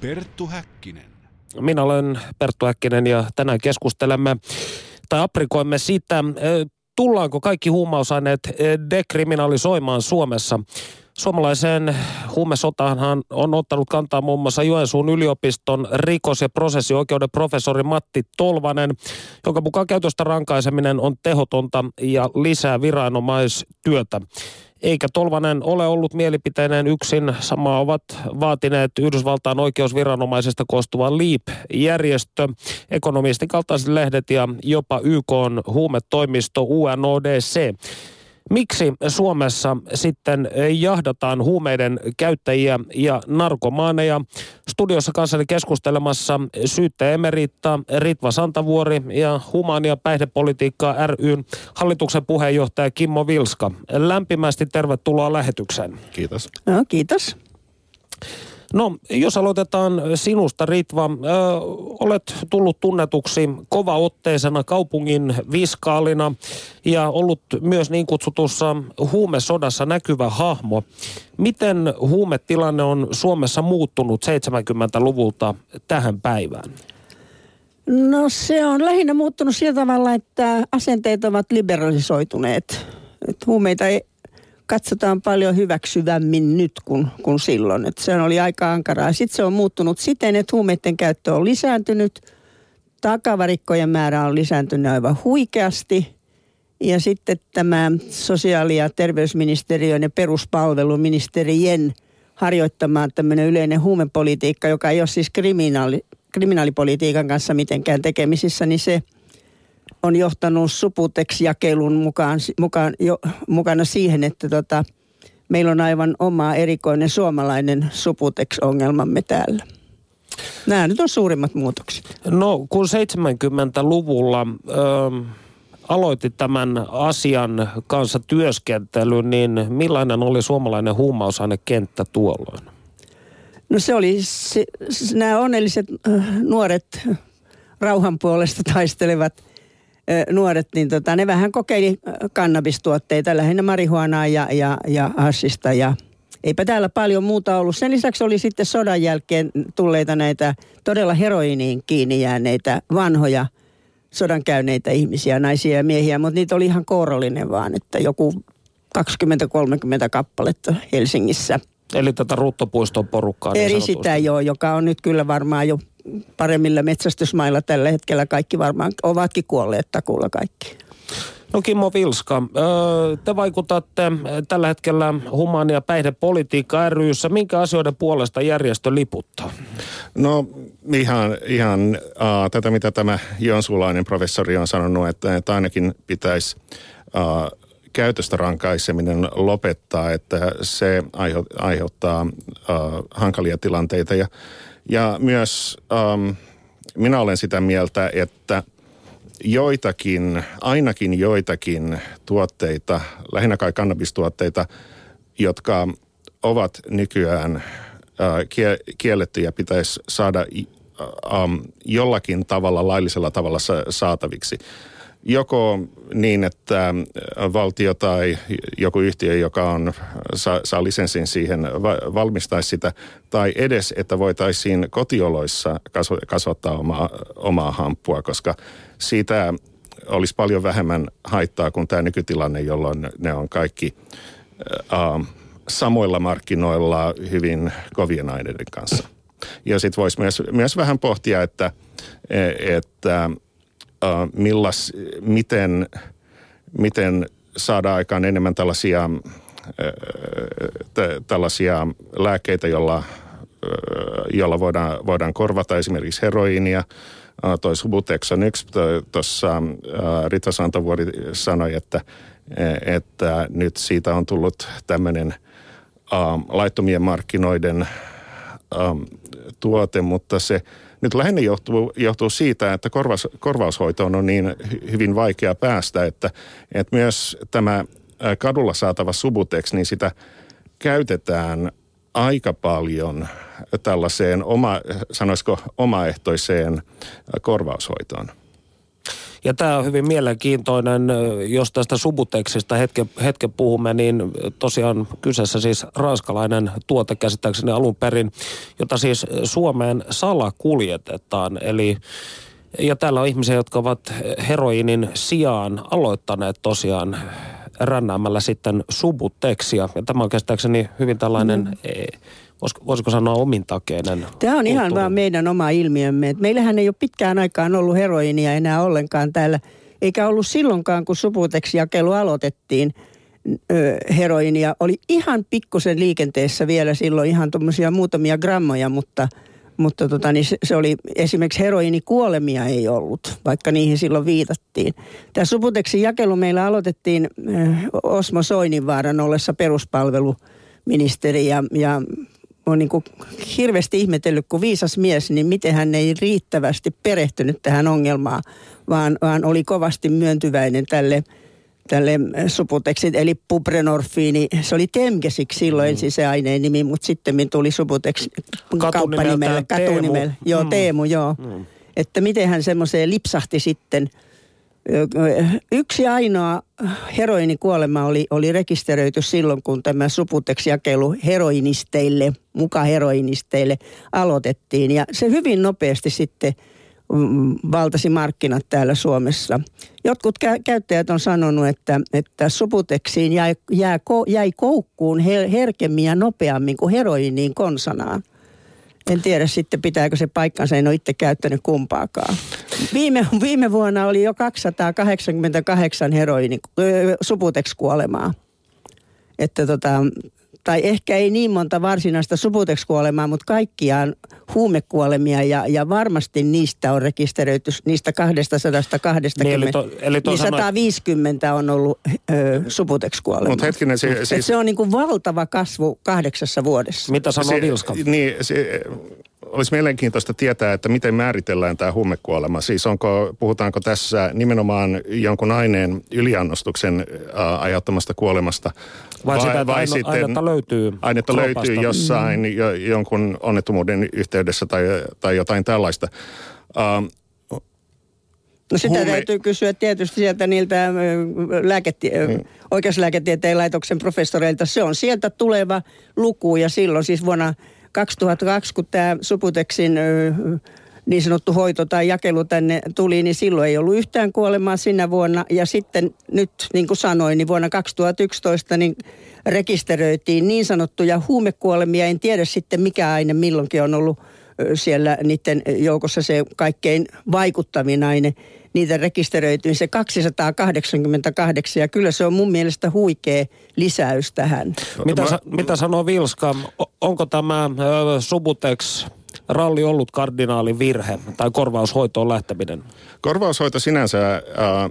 Perttu Häkkinen. Minä olen Perttu Häkkinen ja tänään keskustelemme tai aprikoimme siitä, tullaanko kaikki huumausaineet dekriminalisoimaan Suomessa. Suomalaiseen huumesotaanhan on ottanut kantaa muun muassa Joensuun yliopiston rikos- ja prosessioikeuden professori Matti Tolvanen, jonka mukaan käytöstä rankaiseminen on tehotonta ja lisää viranomaistyötä. Eikä Tolvanen ole ollut mielipiteinen yksin. Samaa ovat vaatineet Yhdysvaltain oikeusviranomaisesta koostuva LEAP-järjestö, ekonomistin kaltaiset lehdet ja jopa YK on huumetoimisto UNODC. Miksi Suomessa sitten jahdataan huumeiden käyttäjiä ja narkomaaneja? Studiossa kanssani keskustelemassa syyttäjä emeritta Ritva Santavuori ja Humania päihdepolitiikkaa ryn hallituksen puheenjohtaja Kimmo Vilska. Lämpimästi tervetuloa lähetykseen. Kiitos. No, kiitos. No, jos aloitetaan sinusta, Ritva. Ö, olet tullut tunnetuksi kovaotteisena kaupungin viskaalina ja ollut myös niin kutsutussa huumesodassa näkyvä hahmo. Miten huumetilanne on Suomessa muuttunut 70-luvulta tähän päivään? No se on lähinnä muuttunut sillä tavalla, että asenteet ovat liberalisoituneet. Et huumeita ei katsotaan paljon hyväksyvämmin nyt kuin, kuin silloin. Et se oli aika ankaraa. Sitten se on muuttunut siten, että huumeiden käyttö on lisääntynyt. Takavarikkojen määrä on lisääntynyt aivan huikeasti. Ja sitten tämä sosiaali- ja terveysministeriön ja peruspalveluministerien harjoittamaan tämmöinen yleinen huumepolitiikka, joka ei ole siis kriminaali, kriminaalipolitiikan kanssa mitenkään tekemisissä, niin se – on johtanut Suputex-jakelun mukaan, mukaan, jo, mukana siihen, että tota, meillä on aivan oma erikoinen suomalainen Suputex-ongelmamme täällä. Nämä nyt on suurimmat muutokset. No kun 70-luvulla... Öö aloitit tämän asian kanssa työskentelyn, niin millainen oli suomalainen huumausainekenttä tuolloin? No se oli se, nämä onnelliset nuoret rauhan puolesta taistelevat nuoret, niin tota, ne vähän kokeili kannabistuotteita, lähinnä marihuanaa ja, ja, ja hassista ja eipä täällä paljon muuta ollut. Sen lisäksi oli sitten sodan jälkeen tulleita näitä todella heroiniin kiinni jääneitä vanhoja sodan käyneitä ihmisiä, naisia ja miehiä, mutta niitä oli ihan kourallinen vaan, että joku 20-30 kappaletta Helsingissä. Eli tätä Ruttopuiston porukkaa. Niin Eri sitä jo, joka on nyt kyllä varmaan jo paremmilla metsästysmailla tällä hetkellä kaikki varmaan ovatkin kuolleet takuulla kaikki. No Kimmo Vilska, te vaikutatte tällä hetkellä humania päihdepolitiikka ryssä. Minkä asioiden puolesta järjestö liputtaa? No ihan, ihan uh, tätä, mitä tämä Jonsulainen professori on sanonut, että, että ainakin pitäisi uh, käytöstä rankaiseminen lopettaa, että se aiheuttaa uh, hankalia tilanteita. Ja ja myös ähm, minä olen sitä mieltä, että joitakin, ainakin joitakin tuotteita, lähinnä kai kannabistuotteita, jotka ovat nykyään äh, kiellettyjä, pitäisi saada äh, ähm, jollakin tavalla, laillisella tavalla saataviksi joko niin, että valtio tai joku yhtiö, joka on, saa, saa lisenssin siihen, va, valmistaisi sitä, tai edes, että voitaisiin kotioloissa kasvattaa omaa, omaa hamppua, koska siitä olisi paljon vähemmän haittaa kuin tämä nykytilanne, jolloin ne on kaikki äh, samoilla markkinoilla hyvin kovien aineiden kanssa. Ja sitten voisi myös, myös vähän pohtia, että, e, että äh, millas, miten, miten saada aikaan enemmän tällaisia, äh, t- tällaisia lääkkeitä, jolla, äh, jolla voidaan, voidaan korvata esimerkiksi heroiinia. Äh, toi Subutex on yksi. Tuossa äh, Rita Santavuori sanoi, että, että nyt siitä on tullut tämmöinen äh, laittomien markkinoiden äh, tuote, mutta se – nyt lähinnä johtuu, johtuu siitä, että korvaus, korvaushoitoon on niin hyvin vaikea päästä, että, että myös tämä kadulla saatava Subutex, niin sitä käytetään aika paljon tällaiseen oma, sanoisiko omaehtoiseen korvaushoitoon. Ja tämä on hyvin mielenkiintoinen, jos tästä Subuteksista hetken, hetken puhumme, niin tosiaan kyseessä siis ranskalainen tuote käsittääkseni alun perin, jota siis Suomeen salakuljetetaan. Eli ja täällä on ihmisiä, jotka ovat heroinin sijaan aloittaneet tosiaan rännäämällä sitten subuteksia. Ja tämä on käsittääkseni hyvin tällainen, mm. E, voisiko sanoa omintakeinen Tämä on ihan vaan meidän oma ilmiömme. meillähän ei ole pitkään aikaan ollut heroinia enää ollenkaan täällä, eikä ollut silloinkaan, kun subuteksijakelu aloitettiin heroinia. Oli ihan pikkusen liikenteessä vielä silloin ihan tuommoisia muutamia grammoja, mutta – mutta tota, niin se, se oli esimerkiksi heroinikuolemia ei ollut, vaikka niihin silloin viitattiin. Tämä Subuteksin jakelu meillä aloitettiin Osmo Soininvaaran ollessa peruspalveluministeri ja, ja on niin kuin hirveästi ihmetellyt, kun viisas mies, niin miten hän ei riittävästi perehtynyt tähän ongelmaan, vaan, vaan oli kovasti myöntyväinen tälle – tälle Subuteksit, eli Pubrenorfiini. Se oli Temgesik silloin mm. ensin se aineen nimi, mutta sitten tuli Subutex kauppanimellä, katunimellä. Joo, mm. Teemu, joo. Mm. Että miten hän semmoiseen lipsahti sitten. Yksi ainoa heroinikuolema oli, oli rekisteröity silloin, kun tämä Subutex-jakelu heroinisteille, muka heroinisteille aloitettiin. Ja se hyvin nopeasti sitten – Mm, valtasi markkinat täällä Suomessa. Jotkut kä- käyttäjät on sanonut, että, että suputeksiin jäi, jää, jäi koukkuun her- herkemmin ja nopeammin kuin heroiniin konsanaan. En tiedä sitten pitääkö se paikkansa, en ole itse käyttänyt kumpaakaan. Viime, viime vuonna oli jo 288 heroini, suputex-kuolemaa. Että tota, tai ehkä ei niin monta varsinaista subutex-kuolemaa, mutta kaikkiaan huumekuolemia ja, ja varmasti niistä on rekisteröity, niistä 220, niin, eli to, eli to niin 150 on ollut ö, subutex-kuolemaa. Mutta hetkinen, se, siis... se on niin kuin valtava kasvu kahdeksassa vuodessa. Mitä sanoo Vilska? Niin, se, olisi mielenkiintoista tietää, että miten määritellään tämä huumekuolema. Siis onko, puhutaanko tässä nimenomaan jonkun aineen yliannostuksen äh, aiheuttamasta kuolemasta? Vai, vai, sitä, vai aino, sitten ainetta löytyy Ainetta löytyy jossain mm. jo, jonkun onnettomuuden yhteydessä tai, tai jotain tällaista. Ähm, No sitä Huume... täytyy kysyä tietysti sieltä niiltä lääketie- hmm. oikeuslääketieteen laitoksen professoreilta. Se on sieltä tuleva luku ja silloin siis vuonna 2020, kun tämä Subuteksin niin sanottu hoito tai jakelu tänne tuli, niin silloin ei ollut yhtään kuolemaa sinä vuonna. Ja sitten nyt, niin kuin sanoin, niin vuonna 2011 niin rekisteröitiin niin sanottuja huumekuolemia. En tiedä sitten mikä aine milloinkin on ollut siellä niiden joukossa se kaikkein vaikuttavin aine niitä rekisteröityi se 288 ja kyllä se on mun mielestä huikea lisäys tähän. Mitä, sa, mitä sanoo Vilska, onko tämä äh, Subutex ralli ollut kardinaalin virhe tai korvaushoitoon lähteminen? Korvaushoito sinänsä äh,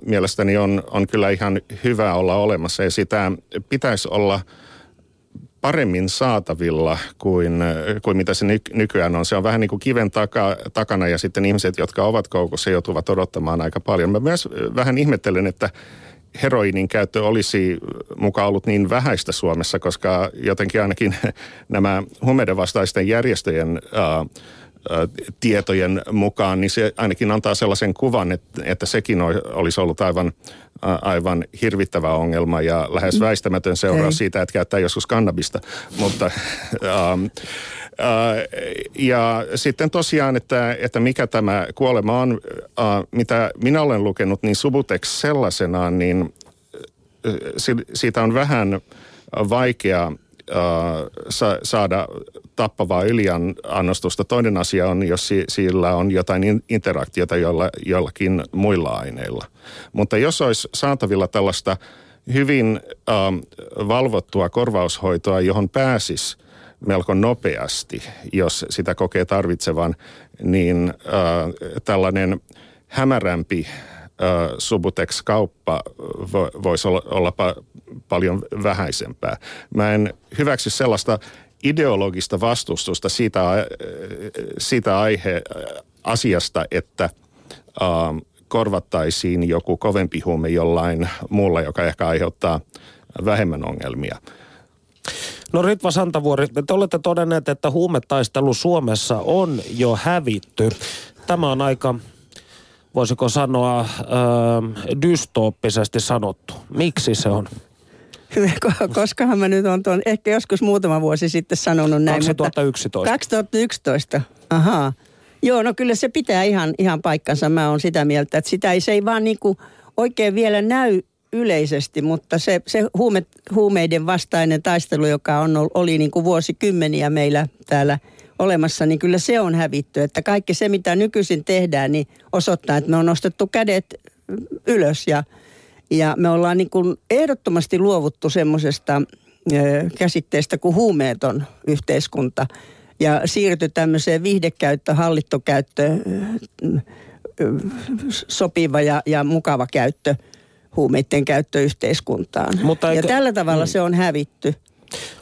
mielestäni on, on kyllä ihan hyvä olla olemassa ja sitä pitäisi olla – paremmin saatavilla kuin, kuin mitä se nykyään on. Se on vähän niin kuin kiven taka, takana ja sitten ihmiset, jotka ovat koukussa, joutuvat odottamaan aika paljon. Mä myös vähän ihmettelen, että heroinin käyttö olisi mukaan ollut niin vähäistä Suomessa, koska jotenkin ainakin nämä huumeiden vastaisten järjestöjen ää, tietojen mukaan, niin se ainakin antaa sellaisen kuvan, että, että sekin olisi ollut aivan, aivan hirvittävä ongelma ja lähes mm. väistämätön seuraus siitä, että käyttää joskus kannabista. Mutta, ähm, äh, ja sitten tosiaan, että, että mikä tämä kuolema on, äh, mitä minä olen lukenut, niin Subutex sellaisenaan, niin äh, siitä on vähän vaikea sa- saada tappavaa yliannostusta. Toinen asia on, jos si- sillä on jotain interaktiota jolla, jollakin muilla aineilla. Mutta jos olisi saatavilla tällaista hyvin äh, valvottua korvaushoitoa, johon pääsisi melko nopeasti, jos sitä kokee tarvitsevan, niin äh, tällainen hämärämpi Subutex-kauppa voisi olla, olla pa- paljon vähäisempää. Mä en hyväksy sellaista ideologista vastustusta siitä, siitä aihe, asiasta, että ähm, korvattaisiin joku kovempi huume jollain muulla, joka ehkä aiheuttaa vähemmän ongelmia. No Ritva Santavuori, te olette todenneet, että huumetaistelu Suomessa on jo hävitty. Tämä on aika voisiko sanoa, äh, dystooppisesti sanottu. Miksi se on? Koskahan mä nyt on tuon, ehkä joskus muutama vuosi sitten sanonut näin. 2011. Mutta 2011, ahaa. Joo, no kyllä se pitää ihan, ihan paikkansa. Mä oon sitä mieltä, että sitä ei, se ei vaan niinku oikein vielä näy yleisesti, mutta se, se huume, huumeiden vastainen taistelu, joka on, oli niin kuin vuosikymmeniä meillä täällä olemassa, niin kyllä se on hävitty. Että kaikki se, mitä nykyisin tehdään, niin osoittaa, että me on nostettu kädet ylös ja, ja me ollaan niin kuin ehdottomasti luovuttu semmoisesta käsitteestä kuin huumeeton yhteiskunta ja siirty tämmöiseen viihdekäyttö, hallittokäyttö, sopiva ja, ja mukava käyttö huumeiden käyttö yhteiskuntaan. Mutta eikö, ja tällä tavalla mm. se on hävitty.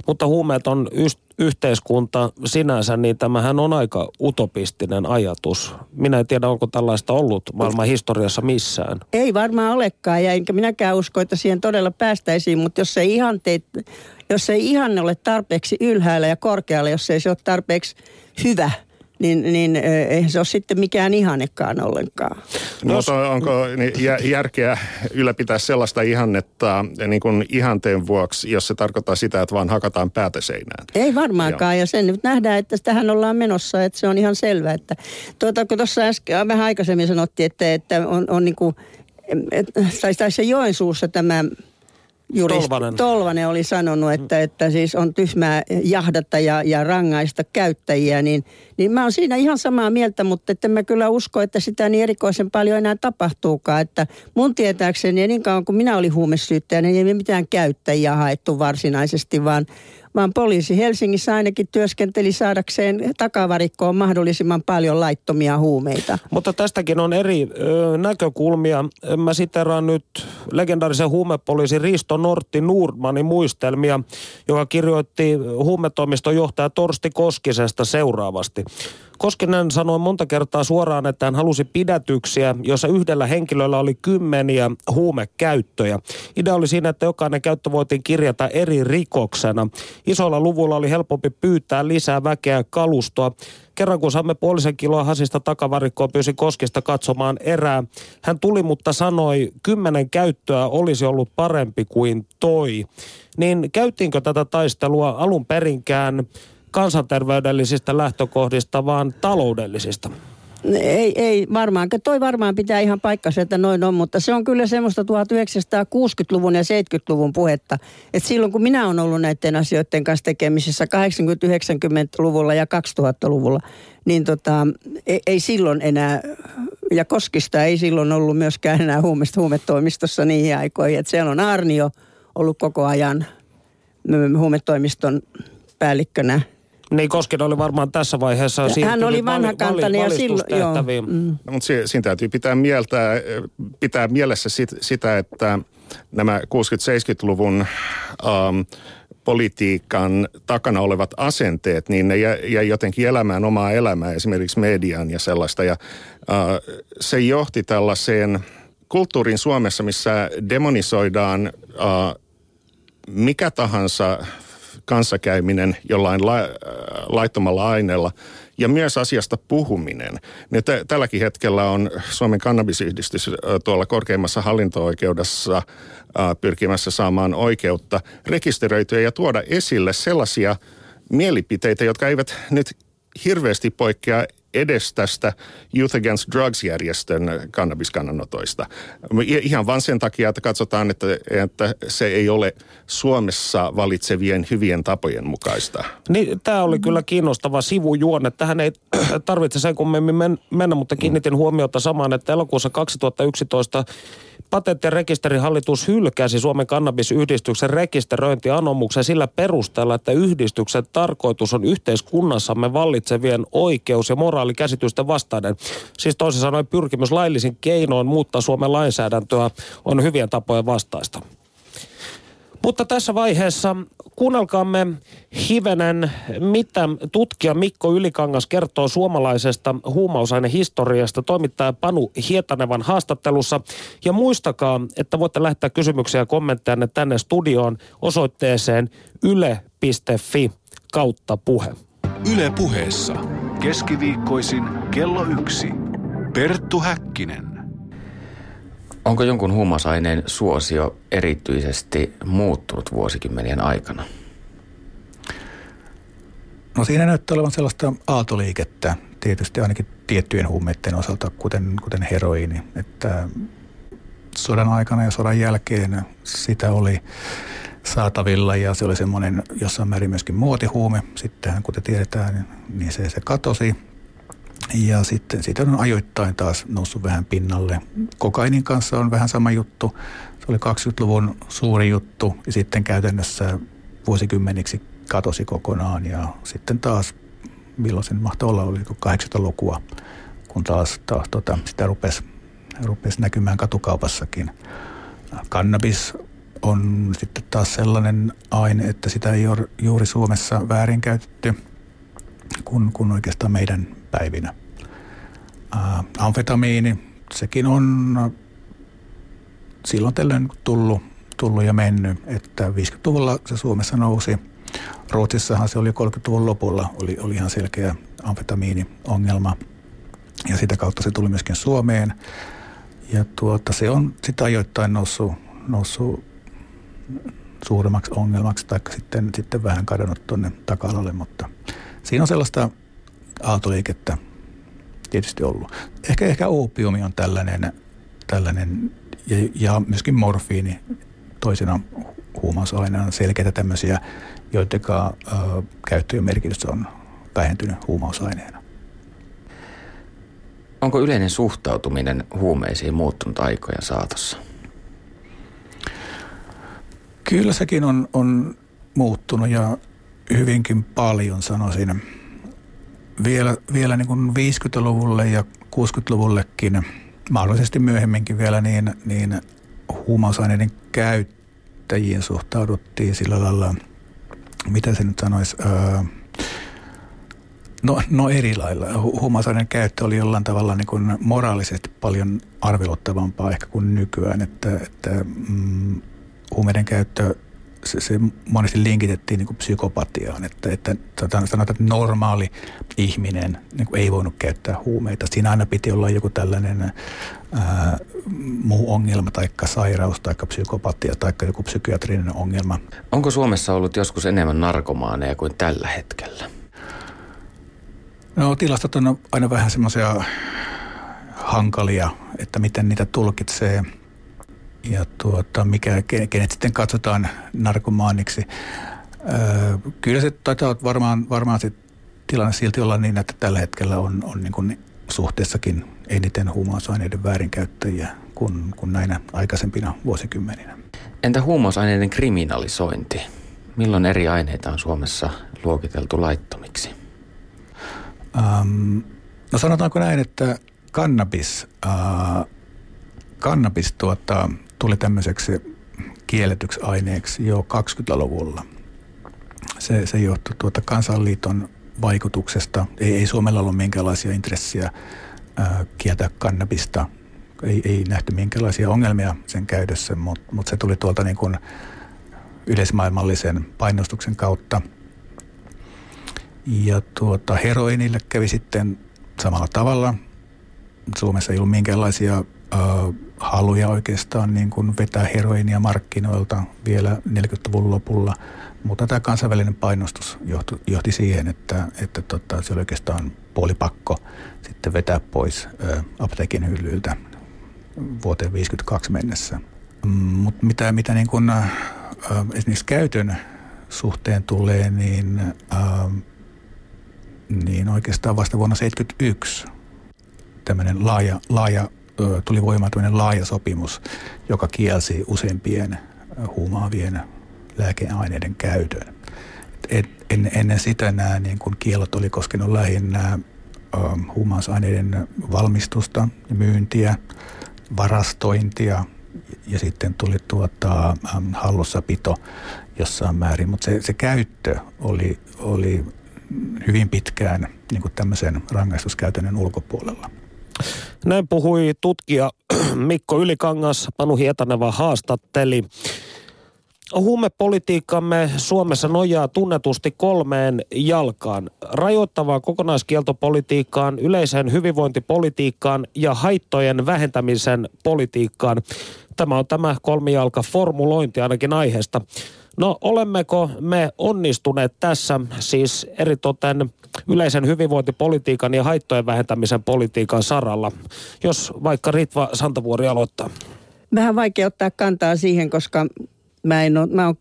Mutta huumeet on y- yhteiskunta sinänsä, niin tämähän on aika utopistinen ajatus. Minä en tiedä, onko tällaista ollut maailman historiassa missään. Ei varmaan olekaan, ja enkä minäkään usko, että siihen todella päästäisiin, mutta jos ei ihan teit, jos ei ihan ole tarpeeksi ylhäällä ja korkealla, jos ei se ole tarpeeksi hyvä – niin, niin eihän se ole sitten mikään ihannekaan ollenkaan. No, Jos... onko niin järkeä ylläpitää sellaista ihannetta niin kuin ihanteen vuoksi, jos se tarkoittaa sitä, että vaan hakataan päätä seinään? Ei varmaankaan, Joo. ja sen nyt nähdään, että tähän ollaan menossa, että se on ihan selvä. Että, tuota, kun tuossa äsken, vähän aikaisemmin sanottiin, että, että on, on niin kuin, tai, tai se Joensuussa tämä Jurist, Tolvanen. Tolvanen oli sanonut, että, että siis on tyhmää jahdata ja, ja rangaista käyttäjiä, niin, niin mä oon siinä ihan samaa mieltä, mutta että mä kyllä usko, että sitä niin erikoisen paljon enää tapahtuukaan. Että mun tietääkseni, niin kauan kuin minä olin huumesyyttäjä, niin ei mitään käyttäjiä haettu varsinaisesti, vaan vaan poliisi Helsingissä ainakin työskenteli saadakseen takavarikkoon mahdollisimman paljon laittomia huumeita. Mutta tästäkin on eri ö, näkökulmia. Mä siteraan nyt legendaarisen huumepoliisi Risto Nortti Nordmanin muistelmia, joka kirjoitti huumetoimiston johtaja Torsti Koskisesta seuraavasti. Koskinen sanoi monta kertaa suoraan, että hän halusi pidätyksiä, jossa yhdellä henkilöllä oli kymmeniä huumekäyttöjä. Idea oli siinä, että jokainen käyttö voitiin kirjata eri rikoksena. Isolla luvulla oli helpompi pyytää lisää väkeä ja kalustoa. Kerran kun saamme puolisen kiloa hasista takavarikkoa, pyysi Koskista katsomaan erää. Hän tuli, mutta sanoi, kymmenen käyttöä olisi ollut parempi kuin toi. Niin käytiinkö tätä taistelua alun perinkään kansanterveydellisistä lähtökohdista, vaan taloudellisista? Ei, ei varmaan. Toi varmaan pitää ihan paikkansa, että noin on, mutta se on kyllä semmoista 1960-luvun ja 70-luvun puhetta. Että silloin kun minä olen ollut näiden asioiden kanssa tekemisissä 80-90-luvulla ja 2000-luvulla, niin tota, ei, ei silloin enää, ja Koskista ei silloin ollut myöskään enää huumesta huumetoimistossa niihin aikoihin. Että siellä on Arnio ollut koko ajan huumetoimiston päällikkönä niin Koskinen oli varmaan tässä vaiheessa Hän oli vanhakantainen ja silloin, joo. Mm. No, mutta siinä täytyy pitää, mieltä, pitää mielessä sit, sitä, että nämä 60-70-luvun um, politiikan takana olevat asenteet, niin ne jäi jotenkin elämään omaa elämää, esimerkiksi median ja sellaista. Ja uh, se johti tällaiseen kulttuurin Suomessa, missä demonisoidaan uh, mikä tahansa kanssakäyminen jollain la, äh, laittomalla aineella ja myös asiasta puhuminen. Ja t- tälläkin hetkellä on Suomen kannabisyhdistys äh, tuolla korkeimmassa hallinto-oikeudessa äh, pyrkimässä saamaan oikeutta rekisteröityä ja tuoda esille sellaisia mielipiteitä, jotka eivät nyt hirveästi poikkea edes tästä Youth Against Drugs-järjestön kannabiskannanotoista. Ihan vain sen takia, että katsotaan, että, että se ei ole Suomessa valitsevien hyvien tapojen mukaista. Niin, tämä oli kyllä kiinnostava sivujuonne. Tähän ei tarvitse sen kummemmin mennä, mutta kiinnitin huomiota samaan, että elokuussa 2011 Patentti- ja rekisterihallitus hylkäsi Suomen kannabisyhdistyksen rekisteröintianomuksen sillä perusteella, että yhdistyksen tarkoitus on yhteiskunnassamme vallitsevien oikeus- ja moraalikäsitysten vastainen. Siis toisin sanoen pyrkimys laillisin keinoin muuttaa Suomen lainsäädäntöä on hyvien tapojen vastaista. Mutta tässä vaiheessa kuunnelkaamme hivenen, mitä tutkija Mikko Ylikangas kertoo suomalaisesta huumausainehistoriasta toimittaja Panu Hietanevan haastattelussa. Ja muistakaa, että voitte lähettää kysymyksiä ja kommentteja tänne studioon osoitteeseen yle.fi kautta puhe. Yle puheessa keskiviikkoisin kello yksi. Perttu Häkkinen. Onko jonkun huumausaineen suosio erityisesti muuttunut vuosikymmenien aikana? No siinä näyttää olevan sellaista aaltoliikettä tietysti ainakin tiettyjen huumeiden osalta, kuten, kuten heroiini, että sodan aikana ja sodan jälkeen sitä oli saatavilla ja se oli semmoinen jossain määrin myöskin muotihuume. Sittenhän kuten tiedetään, niin se, se katosi. Ja sitten siitä on ajoittain taas noussut vähän pinnalle. Kokainin kanssa on vähän sama juttu. Se oli 20-luvun suuri juttu ja sitten käytännössä vuosikymmeniksi katosi kokonaan ja sitten taas, milloin sen mahtoi olla, oli 80-lukua, kun taas, taas tota, sitä rupesi, rupesi näkymään katukaupassakin. Kannabis on sitten taas sellainen aine, että sitä ei ole juuri Suomessa väärinkäytetty kuin, kuin oikeastaan meidän päivinä. Ää, amfetamiini, sekin on silloin tällöin tullut, tullut ja mennyt, että 50-luvulla se Suomessa nousi. Ruotsissahan se oli 30-luvun lopulla, oli, oli ihan selkeä amfetamiini-ongelma ja sitä kautta se tuli myöskin Suomeen. Ja tuota, se on sitä ajoittain noussut, noussut suuremmaksi ongelmaksi tai sitten, sitten vähän kadonnut tuonne taka mutta siinä on sellaista aaltoliikettä tietysti ollut. Ehkä, ehkä oopiumi on tällainen, tällainen ja, ja myöskin morfiini toisena huumausaineena selkeitä tämmöisiä, joiden käyttö ja merkitys on vähentynyt huumausaineena. Onko yleinen suhtautuminen huumeisiin muuttunut aikojen saatossa? Kyllä sekin on, on muuttunut ja hyvinkin paljon sanoisin. Vielä, vielä niin kuin 50-luvulle ja 60-luvullekin, mahdollisesti myöhemminkin vielä, niin, niin huumausaineiden käyttäjiin suhtauduttiin sillä lailla, mitä se nyt sanoisi, öö, No, no eri lailla. Huumausaineiden käyttö oli jollain tavalla niin kuin moraalisesti paljon arveluttavampaa ehkä kuin nykyään, että, että mm, huumeiden käyttö se, se monesti linkitettiin niin kuin psykopatiaan, että, että sanotaan, että normaali ihminen niin kuin ei voinut käyttää huumeita. Siinä aina piti olla joku tällainen ää, muu ongelma, tai sairaus, tai psykopatia, tai joku psykiatrinen ongelma. Onko Suomessa ollut joskus enemmän narkomaaneja kuin tällä hetkellä? No tilastot on aina vähän semmoisia hankalia, että miten niitä tulkitsee – ja tuota, mikä, kenet sitten katsotaan narkomaaniksi. Öö, kyllä se taitaa varmaan, varmaan se tilanne silti olla niin, että tällä hetkellä on, on niin kuin suhteessakin eniten huumausaineiden väärinkäyttäjiä kuin, kuin näinä aikaisempina vuosikymmeninä. Entä huumausaineiden kriminalisointi? Milloin eri aineita on Suomessa luokiteltu laittomiksi? Ähm, no sanotaanko näin, että kannabis, äh, kannabis tuota, tuli tämmöiseksi kielletyksi aineeksi jo 20-luvulla. Se, se johtui tuota kansanliiton vaikutuksesta. Ei, ei Suomella ollut minkäänlaisia intressiä ää, kieltää kannabista. Ei, ei nähty minkälaisia ongelmia sen käytössä, mutta mut se tuli tuolta niin kuin yleismaailmallisen painostuksen kautta. Ja tuota, heroinille kävi sitten samalla tavalla. Suomessa ei ollut minkäänlaisia haluja oikeastaan niin kuin vetää heroinia markkinoilta vielä 40-luvun lopulla. Mutta tämä kansainvälinen painostus johti, johti siihen, että, että tota, se oli oikeastaan puolipakko sitten vetää pois ö, apteekin hyllyiltä vuoteen 52 mennessä. Mm, Mutta mitä, mitä niin kuin, ö, esimerkiksi käytön suhteen tulee, niin, ö, niin oikeastaan vasta vuonna 1971 tämmöinen laaja, laaja tuli voimaan tämmöinen laaja sopimus, joka kielsi useimpien huumaavien lääkeaineiden käytön. Et en, ennen sitä nämä niin kun kielot oli koskenut lähinnä huumausaineiden valmistusta ja myyntiä, varastointia ja sitten tuli tuota, hallussapito jossain määrin, mutta se, se käyttö oli, oli hyvin pitkään niin kuin tämmöisen rangaistuskäytännön ulkopuolella. Näin puhui tutkija Mikko Ylikangas, Panu Hietaneva haastatteli. huumepolitiikkamme Suomessa nojaa tunnetusti kolmeen jalkaan. Rajoittavaan kokonaiskieltopolitiikkaan, yleiseen hyvinvointipolitiikkaan ja haittojen vähentämisen politiikkaan. Tämä on tämä kolmijalka formulointi ainakin aiheesta. No olemmeko me onnistuneet tässä siis eritoten yleisen hyvinvointipolitiikan ja haittojen vähentämisen politiikan saralla? Jos vaikka Ritva Santavuori aloittaa. Vähän vaikea ottaa kantaa siihen, koska mä, en ole, mä oon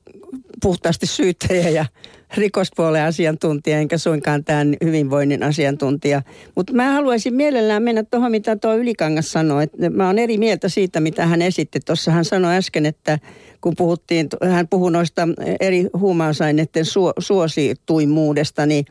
puhtaasti syyttäjä ja rikospuolen asiantuntija, enkä suinkaan tämän hyvinvoinnin asiantuntija. Mutta mä haluaisin mielellään mennä tuohon, mitä tuo Ylikangas sanoi. Että mä oon eri mieltä siitä, mitä hän esitti. Tuossa hän sanoi äsken, että kun puhuttiin, hän puhui noista eri huumausaineiden suosituimuudesta, niin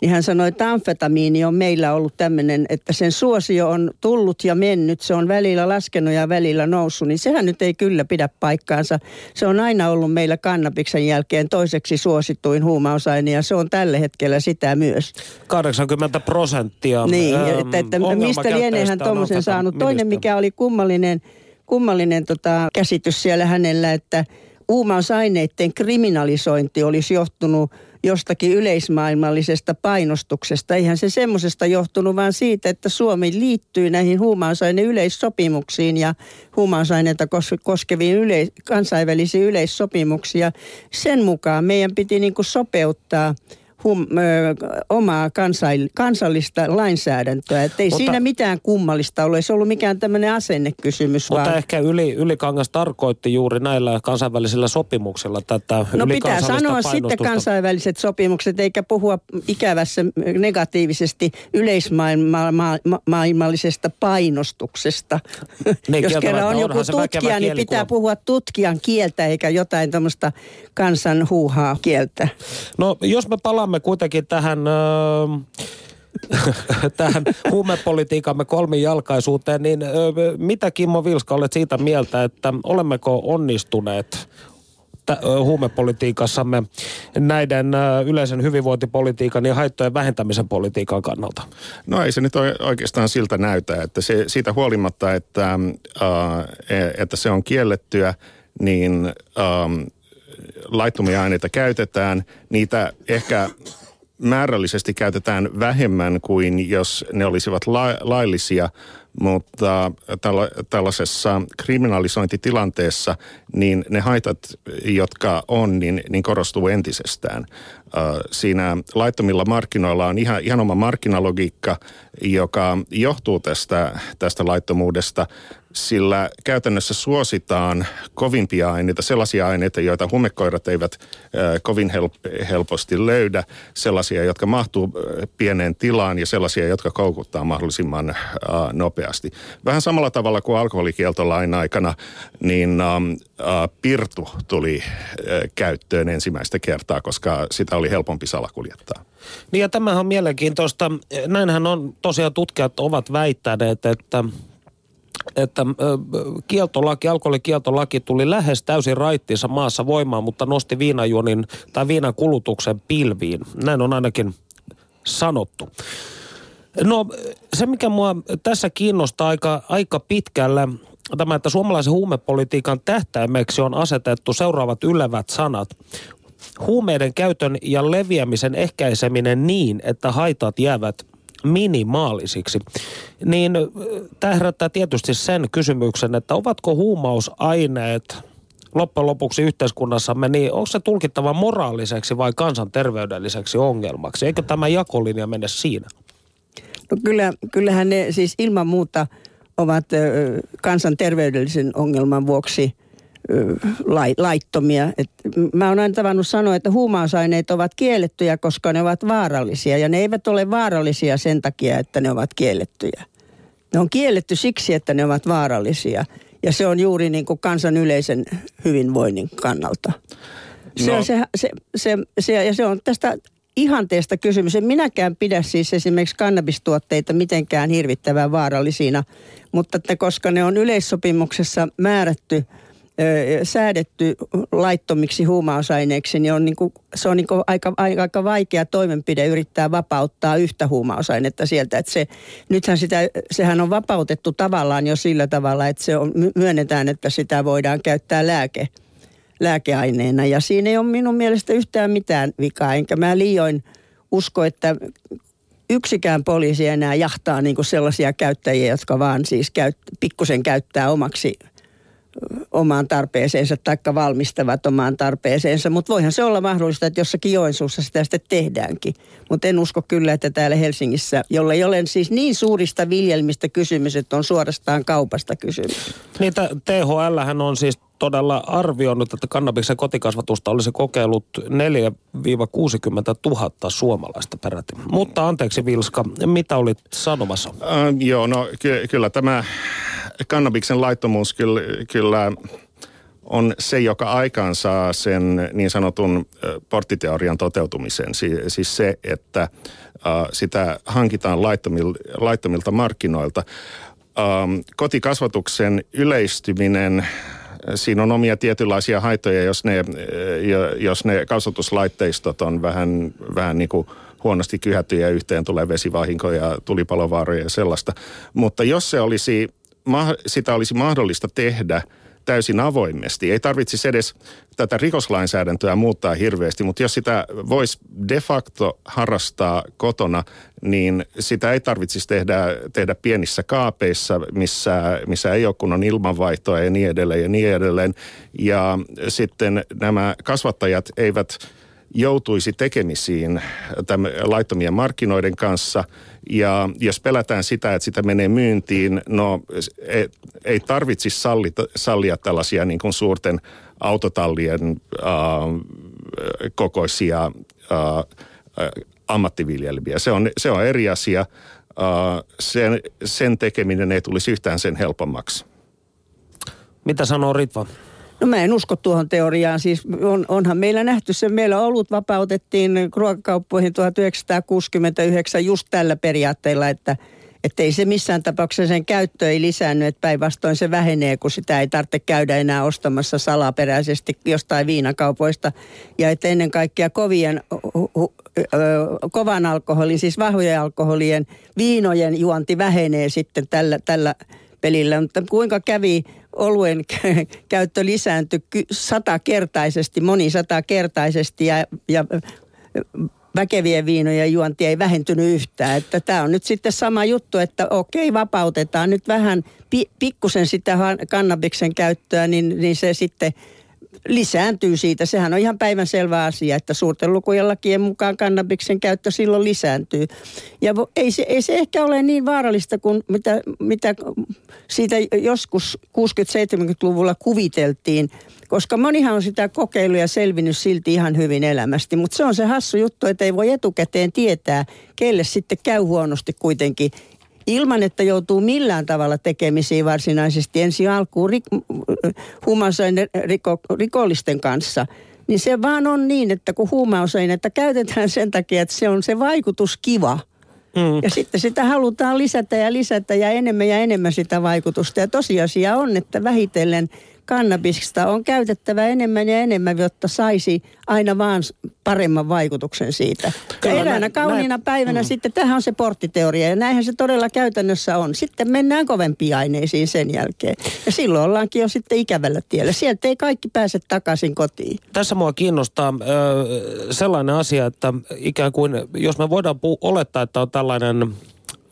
niin hän sanoi, että amfetamiini on meillä ollut tämmöinen, että sen suosio on tullut ja mennyt, se on välillä laskenut ja välillä noussut, niin sehän nyt ei kyllä pidä paikkaansa. Se on aina ollut meillä kannabiksen jälkeen toiseksi suosituin huumausaine ja se on tällä hetkellä sitä myös. 80 prosenttia. Niin, ähm, että, että mistä lienee hän tuommoisen saanut. Toinen, mikä oli kummallinen, kummallinen tota, käsitys siellä hänellä, että huumausaineiden kriminalisointi olisi johtunut – jostakin yleismaailmallisesta painostuksesta. Eihän se semmoisesta johtunut, vaan siitä, että Suomi liittyy näihin yleissopimuksiin ja huumausaineita koskeviin yleis- kansainvälisiin yleissopimuksia. Sen mukaan meidän piti niin kuin sopeuttaa – hum, ö, omaa kansail, kansallista lainsäädäntöä. Että ei mutta, siinä mitään kummallista ole. Se ollut mikään tämmöinen asennekysymys. Mutta vaan. ehkä yli, Ylikangas tarkoitti juuri näillä kansainvälisillä sopimuksilla tätä No pitää sanoa sitten kansainväliset sopimukset, eikä puhua ikävässä negatiivisesti yleismaailmallisesta painostuksesta. Niin, Jos kerran on joku tutkija, niin pitää puhua tutkijan kieltä eikä jotain tämmöistä kansan huuhaa kieltä. No jos me palaamme palaamme kuitenkin tähän... Öö, tähän huumepolitiikamme kolmijalkaisuuteen, niin öö, mitä Kimmo Vilska olet siitä mieltä, että olemmeko onnistuneet huumepolitiikassamme näiden yleisen hyvinvointipolitiikan ja haittojen vähentämisen politiikan kannalta? No ei se nyt oikeastaan siltä näytä, että se, siitä huolimatta, että, äh, että se on kiellettyä, niin äh, laittomia aineita käytetään, niitä ehkä määrällisesti käytetään vähemmän kuin jos ne olisivat la- laillisia, mutta tällaisessa kriminalisointitilanteessa niin ne haitat, jotka on, niin, niin korostuu entisestään. Siinä laittomilla markkinoilla on ihan, ihan oma markkinalogiikka, joka johtuu tästä, tästä laittomuudesta sillä käytännössä suositaan kovimpia aineita, sellaisia aineita, joita humekoirat eivät kovin help- helposti löydä, sellaisia, jotka mahtuu pieneen tilaan ja sellaisia, jotka koukuttaa mahdollisimman nopeasti. Vähän samalla tavalla kuin alkoholikieltolain aikana, niin pirtu tuli käyttöön ensimmäistä kertaa, koska sitä oli helpompi salakuljettaa. Niin ja tämähän on mielenkiintoista. Näinhän on tosiaan tutkijat ovat väittäneet, että että kieltolaki, alkoholikieltolaki tuli lähes täysin raittiinsa maassa voimaan, mutta nosti viinajuonin tai viinan kulutuksen pilviin. Näin on ainakin sanottu. No se, mikä mua tässä kiinnostaa aika, aika pitkälle, tämä, että suomalaisen huumepolitiikan tähtäimeksi on asetettu seuraavat ylevät sanat. Huumeiden käytön ja leviämisen ehkäiseminen niin, että haitat jäävät minimaalisiksi. Niin tämä herättää tietysti sen kysymyksen, että ovatko huumausaineet loppujen lopuksi yhteiskunnassamme, niin onko se tulkittava moraaliseksi vai kansanterveydelliseksi ongelmaksi? Eikö tämä jakolinja mene siinä? No kyllä, kyllähän ne siis ilman muuta ovat kansanterveydellisen ongelman vuoksi – laittomia. Et mä oon aina tavannut sanoa, että huumausaineet ovat kiellettyjä, koska ne ovat vaarallisia. Ja ne eivät ole vaarallisia sen takia, että ne ovat kiellettyjä. Ne on kielletty siksi, että ne ovat vaarallisia. Ja se on juuri niin kuin kansan yleisen hyvinvoinnin kannalta. Se, no. se, se, se, se, ja se on tästä ihanteesta kysymys. En minäkään pidä siis esimerkiksi kannabistuotteita mitenkään hirvittävän vaarallisina, mutta että koska ne on yleissopimuksessa määrätty – säädetty laittomiksi huumausaineiksi, niin on niin kuin, se on niin kuin aika, aika, aika vaikea toimenpide yrittää vapauttaa yhtä huumausainetta sieltä. Että se, nythän sitä, sehän on vapautettu tavallaan jo sillä tavalla, että se on, myönnetään, että sitä voidaan käyttää lääke, lääkeaineena. Ja siinä ei ole minun mielestä yhtään mitään vikaa, enkä mä liioin usko, että yksikään poliisi enää jahtaa niin kuin sellaisia käyttäjiä, jotka vaan siis käyt, pikkusen käyttää omaksi omaan tarpeeseensa tai valmistavat omaan tarpeeseensa. Mutta voihan se olla mahdollista, että jossakin Joensuussa sitä sitten tehdäänkin. Mutta en usko kyllä, että täällä Helsingissä, jolla ei ole siis niin suurista viljelmistä kysymys, että on suorastaan kaupasta kysymys. Niin THL on siis todella arvioinut, että kannabiksen kotikasvatusta olisi kokeillut 4-60 000 suomalaista peräti. Mutta anteeksi Vilska, mitä olit sanomassa? Äh, joo, no ky- kyllä tämä kannabiksen laittomuus kyllä, kyllä on se, joka aikaansaa sen niin sanotun porttiteorian toteutumisen. Siis se, että sitä hankitaan laittomilta markkinoilta. Kotikasvatuksen yleistyminen siinä on omia tietynlaisia haittoja, jos ne, jos ne kasvatuslaitteistot on vähän, vähän niin kuin huonosti kyhättyjä yhteen tulee vesivahinkoja, tulipalovaaroja ja sellaista. Mutta jos se olisi sitä olisi mahdollista tehdä täysin avoimesti. Ei tarvitsisi edes tätä rikoslainsäädäntöä muuttaa hirveästi, mutta jos sitä voisi de facto harrastaa kotona, niin sitä ei tarvitsisi tehdä, tehdä pienissä kaapeissa, missä, missä ei ole kunnon ilmanvaihtoa ja niin edelleen ja niin edelleen. Ja sitten nämä kasvattajat eivät joutuisi tekemisiin tämän laittomien markkinoiden kanssa. Ja jos pelätään sitä, että sitä menee myyntiin, no ei, ei tarvitsisi sallita, sallia tällaisia niin kuin suurten autotallien äh, kokoisia äh, ammattiviljelmiä. Se on, se on eri asia. Äh, sen, sen tekeminen ei tulisi yhtään sen helpommaksi. Mitä sanoo Ritva? No mä en usko tuohon teoriaan. Siis on, onhan meillä nähty se, meillä ollut vapautettiin ruokakauppoihin 1969 just tällä periaatteella, että että ei se missään tapauksessa sen käyttö ei lisäänny, että päinvastoin se vähenee, kun sitä ei tarvitse käydä enää ostamassa salaperäisesti jostain viinakaupoista. Ja että ennen kaikkea kovien, kovan alkoholin, siis vahvojen alkoholien, viinojen juonti vähenee sitten tällä, tällä pelillä. Mutta kuinka kävi oluen käyttö lisääntyi satakertaisesti, monisatakertaisesti ja, ja väkevien viinojen juonti ei vähentynyt yhtään. Että tämä on nyt sitten sama juttu, että okei, vapautetaan nyt vähän pi, pikkusen sitä kannabiksen käyttöä, niin, niin se sitten lisääntyy siitä. Sehän on ihan päivänselvä asia, että suurten lukujen lakien mukaan kannabiksen käyttö silloin lisääntyy. Ja ei se, ei se ehkä ole niin vaarallista kuin mitä, mitä siitä joskus 60-70-luvulla kuviteltiin, koska monihan on sitä kokeiluja selvinnyt silti ihan hyvin elämästi. Mutta se on se hassu juttu, että ei voi etukäteen tietää, kelle sitten käy huonosti kuitenkin ilman, että joutuu millään tavalla tekemisiin varsinaisesti ensi alkuun rik- riko, rikollisten kanssa, niin se vaan on niin, että kun että käytetään sen takia, että se on se vaikutus kiva. Mm. Ja sitten sitä halutaan lisätä ja lisätä ja enemmän ja enemmän sitä vaikutusta. Ja tosiasia on, että vähitellen kannabista on käytettävä enemmän ja enemmän, jotta saisi aina vaan paremman vaikutuksen siitä. Kyllä, ja eräänä kauniina mä, päivänä mm. sitten, tähän on se porttiteoria ja näinhän se todella käytännössä on. Sitten mennään kovempiin aineisiin sen jälkeen. Ja silloin ollaankin jo sitten ikävällä tiellä. Sieltä ei kaikki pääse takaisin kotiin. Tässä mua kiinnostaa äh, sellainen asia, että ikään kuin, jos me voidaan pu- olettaa, että on tällainen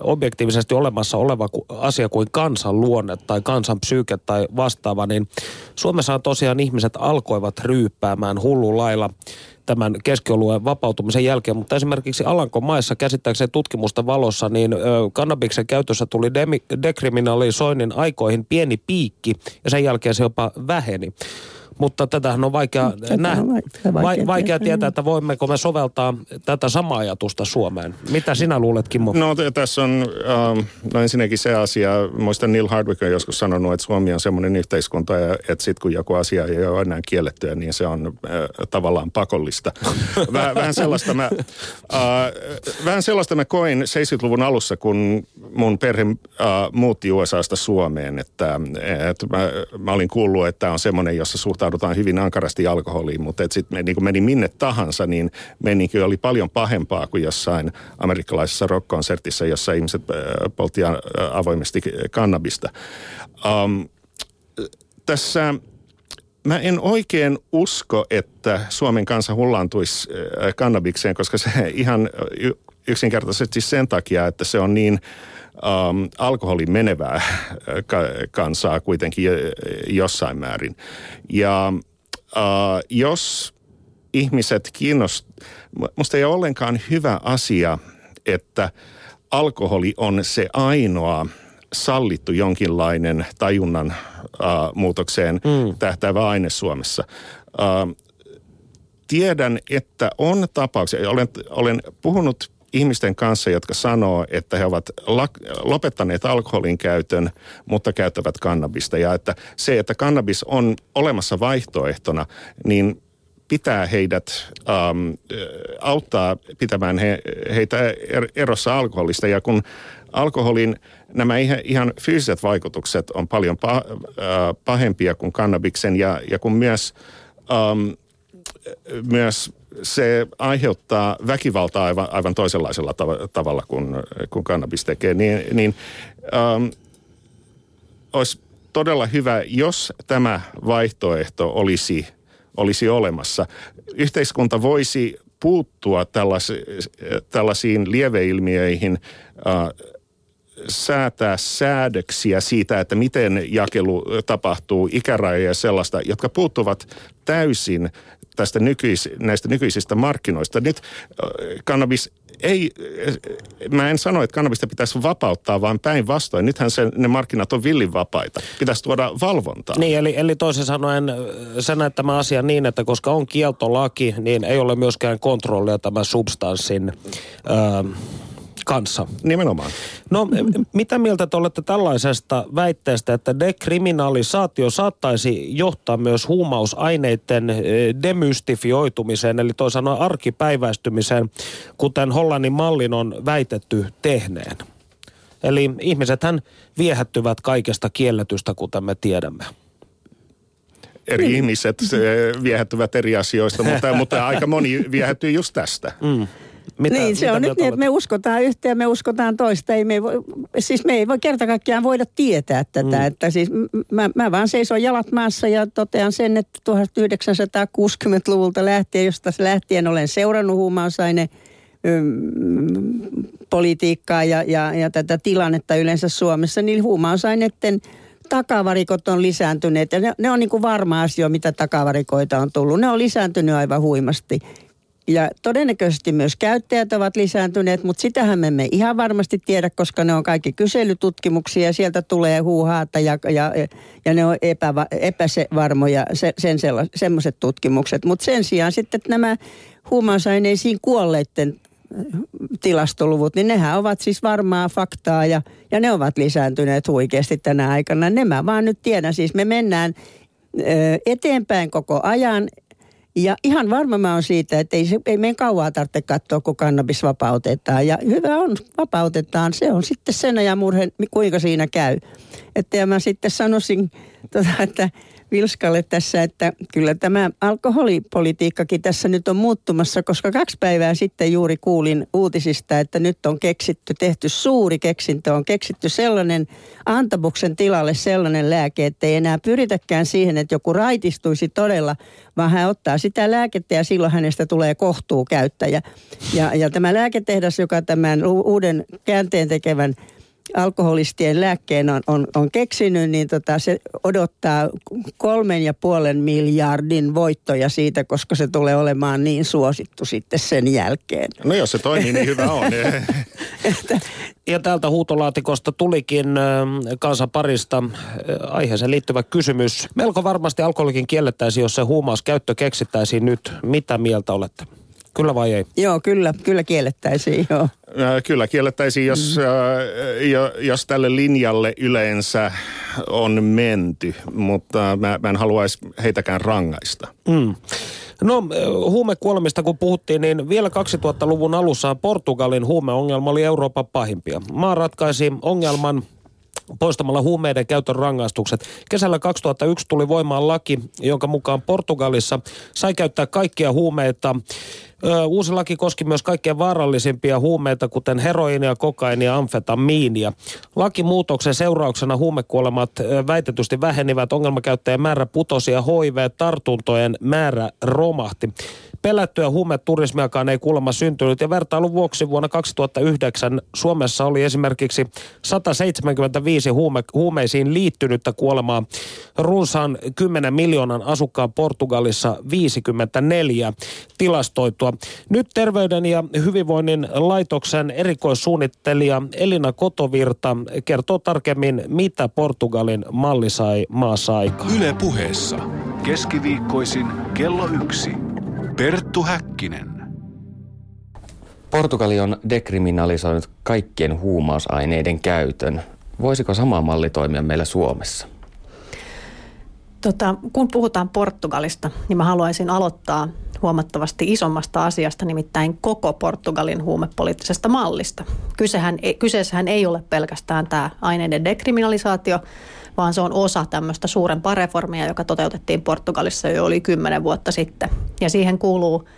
objektiivisesti olemassa oleva asia kuin kansan luonne tai kansan psyyke tai vastaava, niin Suomessa tosiaan ihmiset alkoivat ryyppäämään hullu lailla tämän keskioluen vapautumisen jälkeen, mutta esimerkiksi Alankomaissa käsittääkseni tutkimusta valossa, niin kannabiksen käytössä tuli dekriminalisoinnin aikoihin pieni piikki ja sen jälkeen se jopa väheni. Mutta tätähän on vaikea, Tätä nä- on vaikea, vaikea, vaikea tietää, että voimmeko me soveltaa tätä samaa ajatusta Suomeen. Mitä sinä luulet, Kimmo? No tässä on ähm, no ensinnäkin se asia, muistan Neil Hardwick on joskus sanonut, että Suomi on semmoinen yhteiskunta, että sitten kun joku asia ei ole enää kiellettyä, niin se on äh, tavallaan pakollista. Väh, vähän, sellaista mä, äh, vähän sellaista mä koin 70-luvun alussa, kun mun perhe äh, muutti USAsta Suomeen, että, että mä, mä olin kuullut, että on semmoinen, jossa suhtautuu suhtaudutaan hyvin ankarasti alkoholiin, mutta sitten niin meni minne tahansa, niin meininki oli paljon pahempaa kuin jossain amerikkalaisessa rock-konsertissa, jossa ihmiset poltti äh, avoimesti kannabista. Um, tässä mä en oikein usko, että Suomen kansa hullaantuisi äh, kannabikseen, koska se ihan yksinkertaisesti sen takia, että se on niin um, alkoholin menevää äh, kansaa kuitenkin jossain määrin. Ja uh, jos ihmiset kiinnost... Musta ei ole ollenkaan hyvä asia, että alkoholi on se ainoa sallittu jonkinlainen tajunnan uh, muutokseen mm. tähtäävä aine Suomessa. Uh, tiedän, että on tapauksia, olen, olen puhunut ihmisten kanssa, jotka sanoo, että he ovat lopettaneet alkoholin käytön, mutta käyttävät kannabista. Ja että se, että kannabis on olemassa vaihtoehtona, niin pitää heidät ähm, auttaa pitämään he, heitä er, erossa alkoholista. Ja kun alkoholin nämä ihan, ihan fyysiset vaikutukset on paljon pah, äh, pahempia kuin kannabiksen ja, ja kun myös, ähm, myös se aiheuttaa väkivaltaa aivan, aivan toisenlaisella tav- tavalla kuin, kuin kannabis tekee, niin, niin ähm, olisi todella hyvä, jos tämä vaihtoehto olisi, olisi olemassa. Yhteiskunta voisi puuttua tällasi, tällaisiin lieveilmiöihin äh, säätää säädöksiä siitä, että miten jakelu tapahtuu, ikärajoja ja sellaista, jotka puuttuvat täysin tästä nykyis, näistä nykyisistä markkinoista. Nyt kannabis ei, mä en sano, että kannabista pitäisi vapauttaa, vaan päinvastoin. Nythän se, ne markkinat on villin vapaita. Pitäisi tuoda valvontaa. Niin, eli, eli toisin sanoen sä näet tämä asia niin, että koska on kieltolaki, niin ei ole myöskään kontrollia tämän substanssin... Öö, kanssa. Nimenomaan. No mitä mieltä te olette tällaisesta väitteestä, että dekriminalisaatio saattaisi johtaa myös huumausaineiden eh, demystifioitumiseen, eli toisaalta arkipäiväistymiseen, kuten Hollannin mallin on väitetty tehneen? Eli ihmisethän viehättyvät kaikesta kielletystä, kuten me tiedämme eri ihmiset viehättyvät eri asioista, mutta, mutta aika moni viehättyy just tästä. Mm. Mitä, niin, se mitä on nyt niin, että me uskotaan yhtä ja me uskotaan toista. Ei me voi, siis me ei voi kerta kaikkiaan voida tietää tätä. Mm. Että siis mä, mä vaan seison jalat maassa ja totean sen, että 1960-luvulta lähtien, josta lähtien olen seurannut huumausaine politiikkaa ja, ja, ja tätä tilannetta yleensä Suomessa, niin huumausaineiden takavarikot on lisääntyneet. Ja ne, ne on niin kuin varma asia, mitä takavarikoita on tullut. Ne on lisääntynyt aivan huimasti. Ja todennäköisesti myös käyttäjät ovat lisääntyneet, mutta sitähän me emme ihan varmasti tiedä, koska ne on kaikki kyselytutkimuksia ja sieltä tulee huuhaata ja, ja, ja ne on epäva, epävarmoja se, sen semmoiset tutkimukset. Mutta sen sijaan sitten nämä huumausaineisiin kuolleiden tilastoluvut, niin nehän ovat siis varmaa faktaa ja, ja ne ovat lisääntyneet huikeasti tänä aikana. Ne mä vaan nyt tiedän, siis me mennään eteenpäin koko ajan ja ihan varma mä oon siitä, että ei, se, ei meidän kauaa tarvitse katsoa, kun kannabis vapautetaan. Ja hyvä on, vapautetaan. Se on sitten sen ajan murhe, kuinka siinä käy. Että ja mä sitten sanoisin, tota, että Vilskalle tässä, että kyllä tämä alkoholipolitiikkakin tässä nyt on muuttumassa, koska kaksi päivää sitten juuri kuulin uutisista, että nyt on keksitty, tehty suuri keksintö, on keksitty sellainen antabuksen tilalle sellainen lääke, että ei enää pyritäkään siihen, että joku raitistuisi todella, vaan hän ottaa sitä lääkettä ja silloin hänestä tulee kohtuukäyttäjä. Ja, ja tämä lääketehdas, joka tämän uuden käänteen tekevän alkoholistien lääkkeen on, on, on keksinyt, niin tota, se odottaa kolmen ja puolen miljardin voittoja siitä, koska se tulee olemaan niin suosittu sitten sen jälkeen. No jos se toimii, niin hyvä on. että, ja täältä huutolaatikosta tulikin kansan parista aiheeseen liittyvä kysymys. Melko varmasti alkoholikin kiellettäisiin, jos se huumauskäyttö keksittäisiin nyt. Mitä mieltä olette? Kyllä vai ei? Joo, kyllä, kyllä kiellettäisiin, joo. Kyllä kiellettäisiin, jos, mm. jos tälle linjalle yleensä on menty, mutta mä, mä en haluaisi heitäkään rangaista. Mm. No huumekuolemista kun puhuttiin, niin vielä 2000-luvun alussa Portugalin huumeongelma oli Euroopan pahimpia. Maa ratkaisi ongelman poistamalla huumeiden käytön rangaistukset. Kesällä 2001 tuli voimaan laki, jonka mukaan Portugalissa sai käyttää kaikkia huumeita Uusi laki koski myös kaikkein vaarallisimpia huumeita, kuten heroinia, kokainia amfetamiinia. Lakimuutoksen seurauksena huumekuolemat väitetysti vähenivät, ongelmakäyttäjien määrä putosi ja HIV-tartuntojen määrä romahti. Pelättyä huumeturismiakaan ei kuulemma syntynyt ja vertailun vuoksi vuonna 2009 Suomessa oli esimerkiksi 175 huume, huumeisiin liittynyttä kuolemaa. Runsaan 10 miljoonan asukkaan Portugalissa 54 tilastoitua. Nyt Terveyden ja hyvinvoinnin laitoksen erikoissuunnittelija Elina Kotovirta kertoo tarkemmin, mitä Portugalin malli sai maassa aikaan. Yle puheessa. Keskiviikkoisin kello yksi. Perttu Häkkinen. Portugali on dekriminalisoinut kaikkien huumausaineiden käytön. Voisiko sama malli toimia meillä Suomessa? Tota, kun puhutaan Portugalista, niin mä haluaisin aloittaa huomattavasti isommasta asiasta, nimittäin koko Portugalin huumepoliittisesta mallista. Kysehän, kyseessähän ei ole pelkästään tämä aineiden dekriminalisaatio, vaan se on osa tämmöistä suurempaa reformia, joka toteutettiin Portugalissa jo yli kymmenen vuotta sitten. Ja siihen kuuluu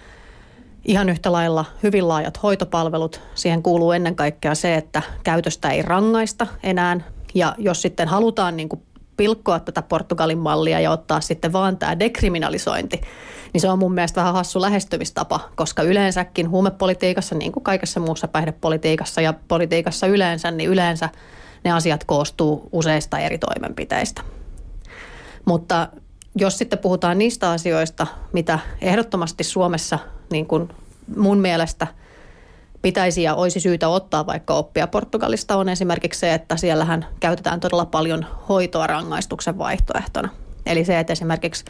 ihan yhtä lailla hyvin laajat hoitopalvelut. Siihen kuuluu ennen kaikkea se, että käytöstä ei rangaista enää. Ja jos sitten halutaan niin kuin pilkkoa tätä Portugalin mallia ja ottaa sitten vaan tämä dekriminalisointi, niin se on mun mielestä vähän hassu lähestymistapa, koska yleensäkin huumepolitiikassa, niin kuin kaikessa muussa päihdepolitiikassa ja politiikassa yleensä, niin yleensä – ne asiat koostuu useista eri toimenpiteistä. Mutta jos sitten puhutaan niistä asioista, mitä ehdottomasti Suomessa niin kuin mun mielestä pitäisi ja olisi syytä ottaa vaikka oppia Portugalista on esimerkiksi se, että siellähän käytetään todella paljon hoitoa rangaistuksen vaihtoehtona. Eli se, että esimerkiksi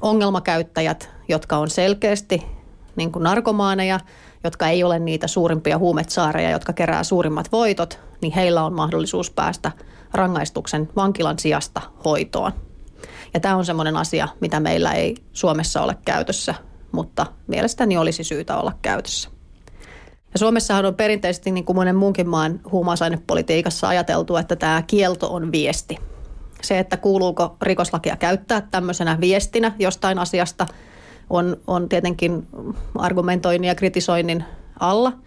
ongelmakäyttäjät, jotka on selkeästi niin kuin narkomaaneja, jotka ei ole niitä suurimpia huumetsaareja, jotka kerää suurimmat voitot, niin heillä on mahdollisuus päästä rangaistuksen vankilan sijasta hoitoon. Ja tämä on semmoinen asia, mitä meillä ei Suomessa ole käytössä, mutta mielestäni olisi syytä olla käytössä. Ja Suomessahan on perinteisesti, niin kuin monen muunkin maan huumausainepolitiikassa ajateltu, että tämä kielto on viesti. Se, että kuuluuko rikoslakia käyttää tämmöisenä viestinä jostain asiasta, on, on tietenkin argumentoinnin ja kritisoinnin alla –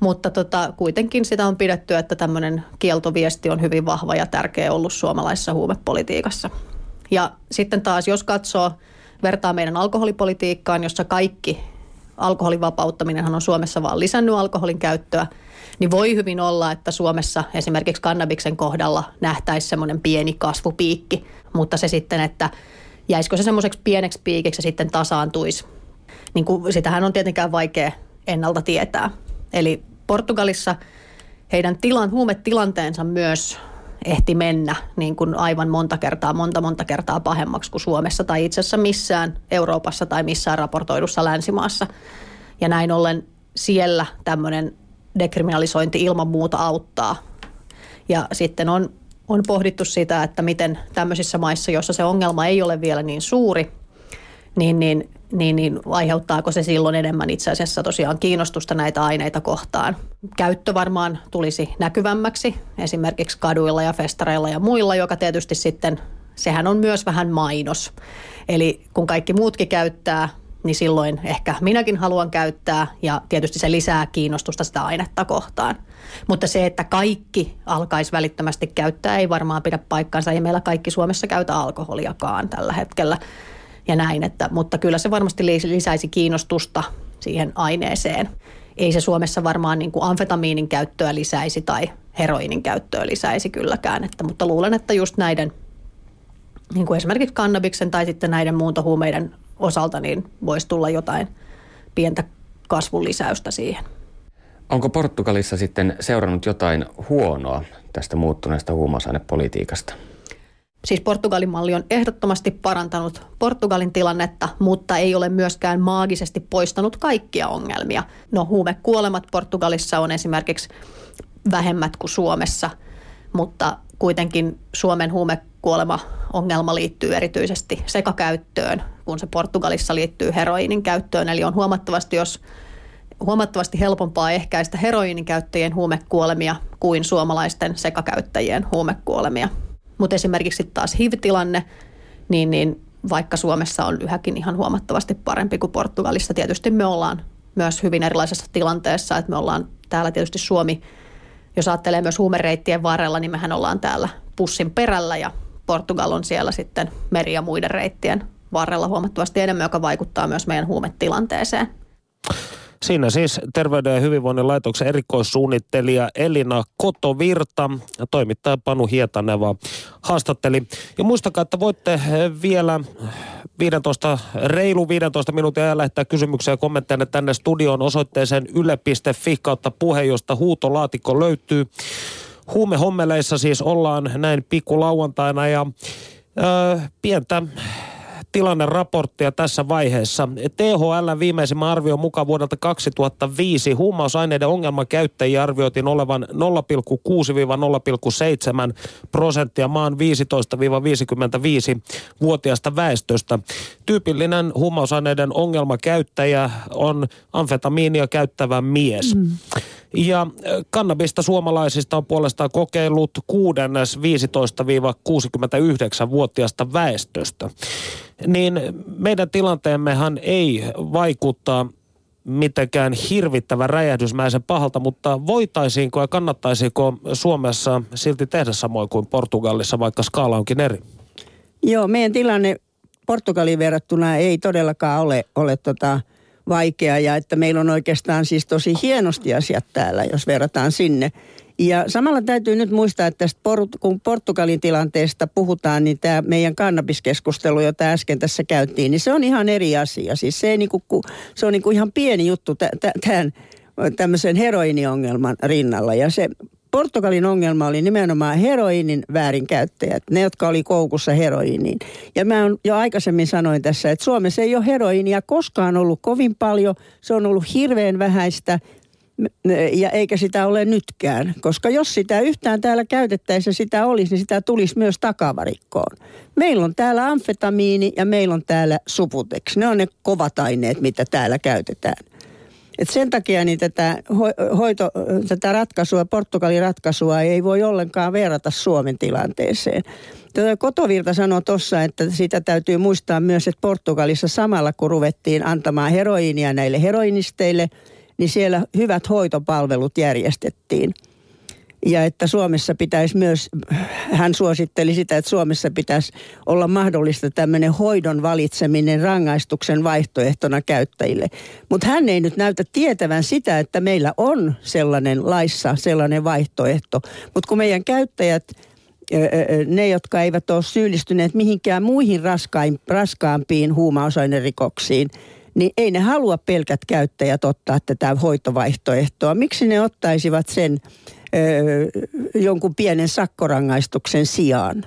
mutta tota, kuitenkin sitä on pidetty, että tämmöinen kieltoviesti on hyvin vahva ja tärkeä ollut suomalaisessa huumepolitiikassa. Ja sitten taas, jos katsoo, vertaa meidän alkoholipolitiikkaan, jossa kaikki alkoholin vapauttaminen on Suomessa vaan lisännyt alkoholin käyttöä, niin voi hyvin olla, että Suomessa esimerkiksi kannabiksen kohdalla nähtäisi semmoinen pieni kasvupiikki, mutta se sitten, että jäisikö se semmoiseksi pieneksi piikiksi ja sitten tasaantuisi, niin kuin, sitähän on tietenkään vaikea ennalta tietää. Eli Portugalissa heidän tilan, huumetilanteensa myös ehti mennä niin kuin aivan monta kertaa, monta monta kertaa pahemmaksi kuin Suomessa tai itse asiassa missään Euroopassa tai missään raportoidussa länsimaassa. Ja näin ollen siellä tämmöinen dekriminalisointi ilman muuta auttaa. Ja sitten on, on pohdittu sitä, että miten tämmöisissä maissa, joissa se ongelma ei ole vielä niin suuri, niin, niin niin, niin aiheuttaako se silloin enemmän itse asiassa tosiaan kiinnostusta näitä aineita kohtaan. Käyttö varmaan tulisi näkyvämmäksi esimerkiksi kaduilla ja festareilla ja muilla, joka tietysti sitten, sehän on myös vähän mainos. Eli kun kaikki muutkin käyttää, niin silloin ehkä minäkin haluan käyttää ja tietysti se lisää kiinnostusta sitä ainetta kohtaan. Mutta se, että kaikki alkaisi välittömästi käyttää, ei varmaan pidä paikkaansa. Ei meillä kaikki Suomessa käytä alkoholiakaan tällä hetkellä ja näin. Että, mutta kyllä se varmasti lisäisi kiinnostusta siihen aineeseen. Ei se Suomessa varmaan niin kuin amfetamiinin käyttöä lisäisi tai heroinin käyttöä lisäisi kylläkään, että, mutta luulen, että just näiden niin kuin esimerkiksi kannabiksen tai sitten näiden muuntohuumeiden osalta niin voisi tulla jotain pientä kasvun lisäystä siihen. Onko Portugalissa sitten seurannut jotain huonoa tästä muuttuneesta huumausainepolitiikasta? Siis Portugalin malli on ehdottomasti parantanut Portugalin tilannetta, mutta ei ole myöskään maagisesti poistanut kaikkia ongelmia. No huumekuolemat Portugalissa on esimerkiksi vähemmät kuin Suomessa, mutta kuitenkin Suomen huumekuolema ongelma liittyy erityisesti sekakäyttöön, kun se Portugalissa liittyy heroinin käyttöön. Eli on huomattavasti, jos huomattavasti helpompaa ehkäistä heroiinin käyttäjien huumekuolemia kuin suomalaisten sekakäyttäjien huumekuolemia. Mutta esimerkiksi taas HIV-tilanne, niin, niin vaikka Suomessa on yhäkin ihan huomattavasti parempi kuin Portugalissa. Tietysti me ollaan myös hyvin erilaisessa tilanteessa, että me ollaan täällä tietysti Suomi, jos ajattelee myös huumereittien varrella, niin mehän ollaan täällä pussin perällä ja Portugal on siellä sitten meri- ja muiden reittien varrella huomattavasti enemmän, joka vaikuttaa myös meidän huumetilanteeseen. Siinä siis Terveyden ja hyvinvoinnin laitoksen erikoissuunnittelija Elina Kotovirta ja toimittaja Panu Hietaneva haastatteli. Ja muistakaa, että voitte vielä 15, reilu 15 minuutin ajan lähettää kysymyksiä ja kommentteja tänne studioon osoitteeseen yle.fi kautta puhe, josta huutolaatikko löytyy. Huumehommeleissa siis ollaan näin pikku lauantaina ja ö, pientä tilanneraporttia tässä vaiheessa. THL viimeisimmän arvion mukaan vuodelta 2005 huumausaineiden ongelmakäyttäjiä arvioitiin olevan 0,6-0,7 prosenttia maan 15-55-vuotiaasta väestöstä. Tyypillinen huumausaineiden ongelmakäyttäjä on amfetamiinia käyttävä mies. Mm. Ja kannabista suomalaisista on puolestaan kokeillut kuudennes 15-69-vuotiaasta väestöstä. Niin meidän tilanteemmehan ei vaikuttaa mitenkään hirvittävän räjähdysmäisen pahalta, mutta voitaisiinko ja kannattaisiko Suomessa silti tehdä samoin kuin Portugalissa, vaikka skaala onkin eri? Joo, meidän tilanne Portugaliin verrattuna ei todellakaan ole, ole tota, vaikea ja että meillä on oikeastaan siis tosi hienosti asiat täällä, jos verrataan sinne. Ja samalla täytyy nyt muistaa, että tästä kun Portugalin tilanteesta puhutaan, niin tämä meidän kannabiskeskustelu, jota äsken tässä käytiin, niin se on ihan eri asia. Siis se, ei niinku, se on niinku ihan pieni juttu tämän tämmöisen heroiniongelman rinnalla. Ja se Portugalin ongelma oli nimenomaan heroinin väärinkäyttäjät, ne jotka oli koukussa heroiniin. Ja mä jo aikaisemmin sanoin tässä, että Suomessa ei ole heroinia koskaan ollut kovin paljon, se on ollut hirveän vähäistä ja eikä sitä ole nytkään. Koska jos sitä yhtään täällä käytettäisiin sitä olisi, niin sitä tulisi myös takavarikkoon. Meillä on täällä amfetamiini ja meillä on täällä suputex. Ne on ne kovat aineet, mitä täällä käytetään. Et sen takia niin tätä, hoito, tätä ratkaisua, Portugalin ratkaisua ei voi ollenkaan verrata Suomen tilanteeseen. Tätä Kotovirta sanoi tuossa, että sitä täytyy muistaa myös, että Portugalissa samalla kun ruvettiin antamaan heroiinia näille heroinisteille, niin siellä hyvät hoitopalvelut järjestettiin – ja että Suomessa pitäisi myös, hän suositteli sitä, että Suomessa pitäisi olla mahdollista tämmöinen hoidon valitseminen rangaistuksen vaihtoehtona käyttäjille. Mutta hän ei nyt näytä tietävän sitä, että meillä on sellainen laissa sellainen vaihtoehto. Mutta kun meidän käyttäjät ne, jotka eivät ole syyllistyneet mihinkään muihin raskain, raskaampiin huumausainerikoksiin, niin ei ne halua pelkät käyttäjät ottaa tätä hoitovaihtoehtoa. Miksi ne ottaisivat sen jonkun pienen sakkorangaistuksen sijaan.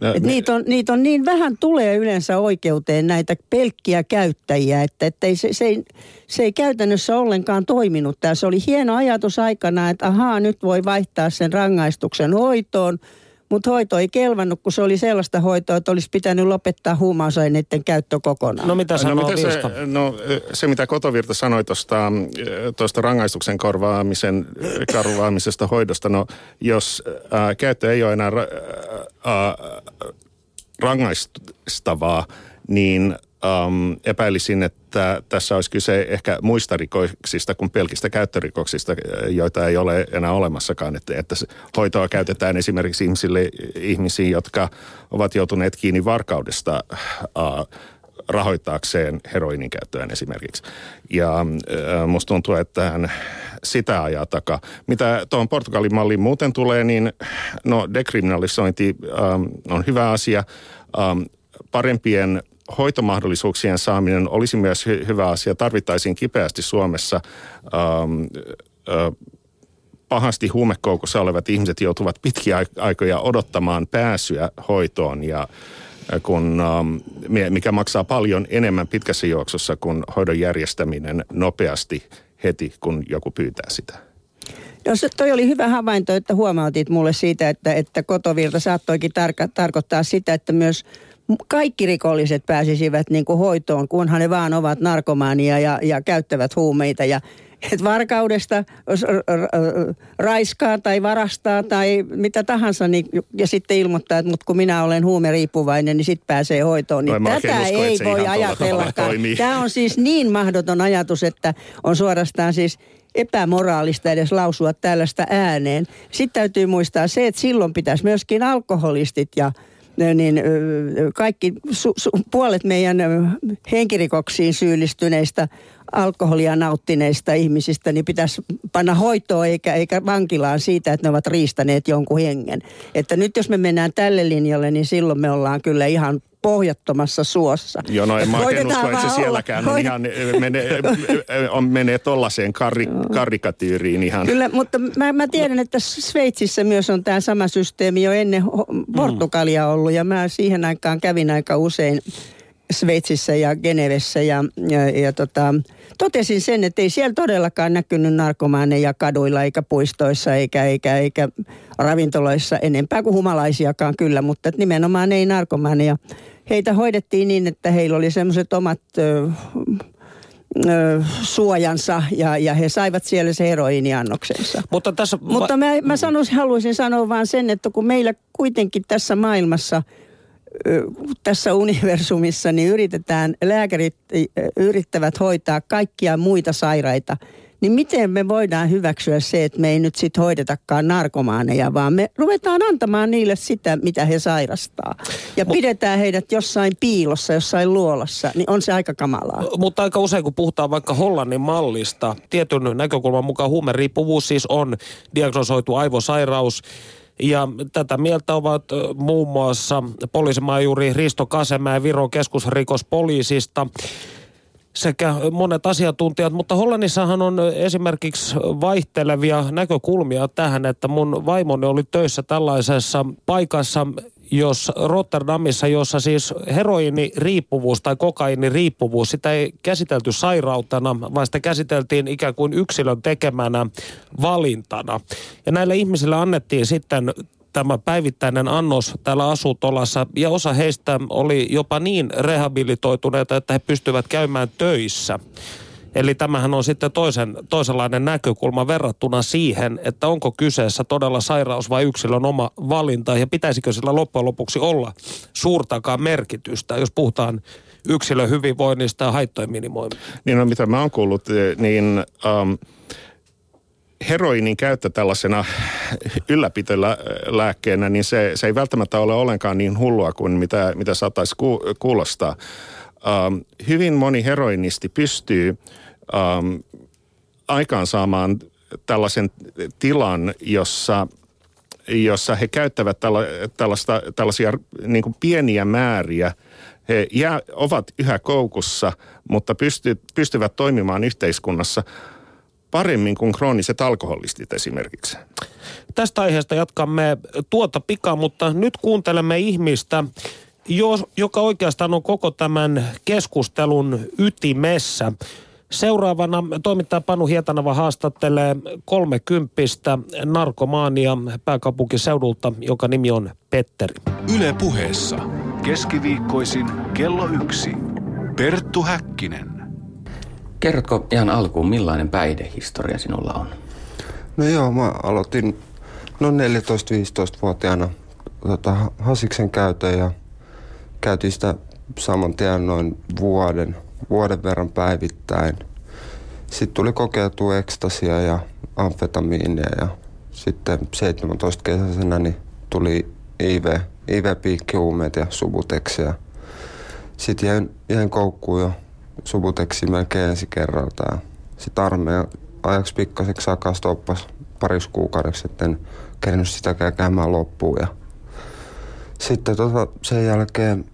No, Et niitä, on, niitä on niin vähän tulee yleensä oikeuteen näitä pelkkiä käyttäjiä, että, että ei, se, se, ei, se ei käytännössä ollenkaan toiminut. Tämä se oli hieno ajatus aikana, että ahaa, nyt voi vaihtaa sen rangaistuksen hoitoon – mutta hoito ei kelvannut, kun se oli sellaista hoitoa, että olisi pitänyt lopettaa huumausaineiden käyttö kokonaan. No mitä sanoo no, mitä se, no, se, mitä Kotovirta sanoi tuosta rangaistuksen korvaamisen, korvaamisesta hoidosta, no jos ää, käyttö ei ole enää ää, rangaistavaa, niin um, epäilisin, että tässä olisi kyse ehkä muista rikoksista kuin pelkistä käyttörikoksista, joita ei ole enää olemassakaan. Että, että hoitoa käytetään esimerkiksi ihmisille, ihmisiin, jotka ovat joutuneet kiinni varkaudesta uh, rahoittaakseen heroinin käyttöön esimerkiksi. Ja äh, musta tuntuu, että hän sitä ajaa takaa. Mitä tuohon Portugalin malliin muuten tulee, niin no dekriminalisointi ähm, on hyvä asia. Ähm, parempien hoitomahdollisuuksien saaminen olisi myös hy- hyvä asia. Tarvittaisiin kipeästi Suomessa. Ähm, äh, pahasti huumekoukussa olevat ihmiset joutuvat pitkiä aikoja odottamaan pääsyä hoitoon ja kun, ähm, mikä maksaa paljon enemmän pitkässä juoksussa kuin hoidon järjestäminen nopeasti heti, kun joku pyytää sitä. No se toi oli hyvä havainto, että huomautit mulle siitä, että, että kotovirta saattoikin tarka, tarkoittaa sitä, että myös kaikki rikolliset pääsisivät niin kuin hoitoon, kunhan ne vaan ovat narkomaania ja, ja käyttävät huumeita. Ja että varkaudesta raiskaa tai varastaa tai mitä tahansa, niin, ja sitten ilmoittaa, että mut kun minä olen huumeriippuvainen, niin sitten pääsee hoitoon. Niin tätä usko, ei voi ajatella. Tämä on siis niin mahdoton ajatus, että on suorastaan siis epämoraalista edes lausua tällaista ääneen. Sitten täytyy muistaa se, että silloin pitäisi myöskin alkoholistit ja niin kaikki su, su, puolet meidän henkirikoksiin syyllistyneistä alkoholia nauttineista ihmisistä, niin pitäisi panna hoitoon eikä, eikä vankilaan siitä, että ne ovat riistäneet jonkun hengen. Että nyt jos me mennään tälle linjalle, niin silloin me ollaan kyllä ihan pohjattomassa suossa. Joo, no en mä oikein usko, että se sielläkään on ihan, menee, on, menee tollaiseen kari, karikatyyriin ihan. Kyllä, mutta mä, mä tiedän, että Sveitsissä myös on tämä sama systeemi jo ennen Portugalia ollut, ja mä siihen aikaan kävin aika usein Sveitsissä ja Genevessä ja, ja, ja tota, totesin sen, että ei siellä todellakaan näkynyt narkomaaneja kaduilla eikä puistoissa eikä, eikä, eikä ravintoloissa enempää kuin humalaisiakaan kyllä, mutta nimenomaan ei narkomaaneja. Heitä hoidettiin niin, että heillä oli semmoiset omat ö, ö, suojansa ja, ja he saivat siellä se heroiniannoksensa. Mutta, tässä... Mutta mä, mä sanoisin, haluaisin sanoa vaan sen, että kun meillä kuitenkin tässä maailmassa – tässä universumissa niin yritetään, lääkärit yrittävät hoitaa kaikkia muita sairaita, niin miten me voidaan hyväksyä se, että me ei nyt sitten hoidetakaan narkomaaneja, vaan me ruvetaan antamaan niille sitä, mitä he sairastaa. Ja Mut, pidetään heidät jossain piilossa, jossain luolassa, niin on se aika kamalaa. Mutta aika usein, kun puhutaan vaikka Hollannin mallista, tietyn näkökulman mukaan huumeriippuvuus siis on diagnosoitu aivosairaus, ja tätä mieltä ovat muun muassa poliisimajuri Risto Kasemäe Viron keskusrikospoliisista sekä monet asiantuntijat, mutta Hollannissahan on esimerkiksi vaihtelevia näkökulmia tähän, että mun vaimoni oli töissä tällaisessa paikassa, jos Rotterdamissa, jossa siis heroiniriippuvuus tai kokainiriippuvuus, sitä ei käsitelty sairautena, vaan sitä käsiteltiin ikään kuin yksilön tekemänä valintana. Ja näille ihmisille annettiin sitten tämä päivittäinen annos täällä asutolassa ja osa heistä oli jopa niin rehabilitoituneita, että he pystyvät käymään töissä. Eli tämähän on sitten toisen, toisenlainen näkökulma verrattuna siihen, että onko kyseessä todella sairaus vai yksilön oma valinta ja pitäisikö sillä loppujen lopuksi olla suurtakaan merkitystä, jos puhutaan yksilön hyvinvoinnista ja haittojen minimoimisesta. Niin no, mitä mä oon kuullut, niin um, heroinin käyttö tällaisena ylläpitölääkkeenä, niin se, se ei välttämättä ole ollenkaan niin hullua kuin mitä, mitä saattaisi ku, kuulostaa. Um, hyvin moni heroinisti pystyy um, aikaansaamaan tällaisen tilan, jossa, jossa he käyttävät tälla, tällaista, tällaisia niin kuin pieniä määriä. He jää, ovat yhä koukussa, mutta pysty, pystyvät toimimaan yhteiskunnassa paremmin kuin krooniset alkoholistit esimerkiksi. Tästä aiheesta jatkamme tuota pikaa, mutta nyt kuuntelemme ihmistä, joka oikeastaan on koko tämän keskustelun ytimessä. Seuraavana toimittaja Panu Hietanava haastattelee kolmekymppistä narkomaania pääkaupunkiseudulta, joka nimi on Petteri. Yle puheessa keskiviikkoisin kello yksi. Perttu Häkkinen. Kerrotko ihan alkuun, millainen päihdehistoria sinulla on? No joo, mä aloitin noin 14-15-vuotiaana tota, Hasiksen käytön ja käytiin sitä saman tien noin vuoden, vuoden verran päivittäin. Sitten tuli kokeiltua ekstasia ja amfetamiinia ja sitten 17 kesäisenä niin tuli IV, IV-piikkihuumeet ja subuteksia. Sitten jäin, jäin koukkuun jo subuteksi melkein ensi kerralta. Sitten armeija ajaksi pikkaseksi aikaa stoppas parissa kuukaudeksi, etten kerännyt sitäkään käymään loppuun. Ja sitten tota, sen jälkeen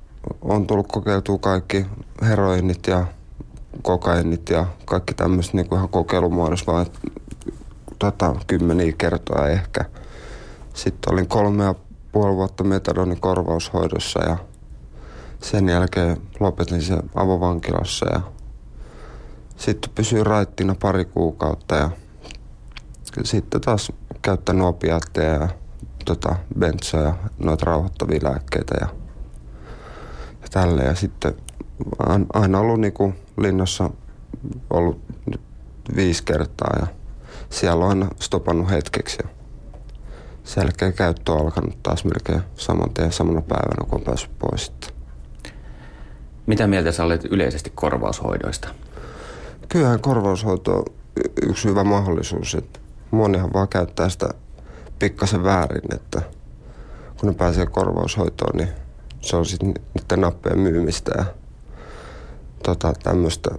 on tullut kokeiltua kaikki heroinit ja kokainit ja kaikki tämmöiset niin ihan kokeilumuodossa, vaan tota, kymmeniä kertoja ehkä. Sitten olin kolme ja puoli vuotta metadonin korvaushoidossa ja sen jälkeen lopetin se avovankilassa ja sitten pysyin raittina pari kuukautta ja sitten taas käyttänyt opiaatteja ja tota, bensoja, noita rauhoittavia lääkkeitä ja tälle. Ja sitten aina ollut niinku linnassa ollut viisi kertaa ja siellä on aina stopannut hetkeksi ja sen jälkeen käyttö on alkanut taas melkein saman tien samana päivänä, kun on päässyt pois. Mitä mieltä sä olet yleisesti korvaushoidoista? Kyllähän korvaushoito on yksi hyvä mahdollisuus. Että monihan vaan käyttää sitä pikkasen väärin, että kun ne pääsee korvaushoitoon, niin se on sitten niiden nappeen myymistä ja tota, tämmöistä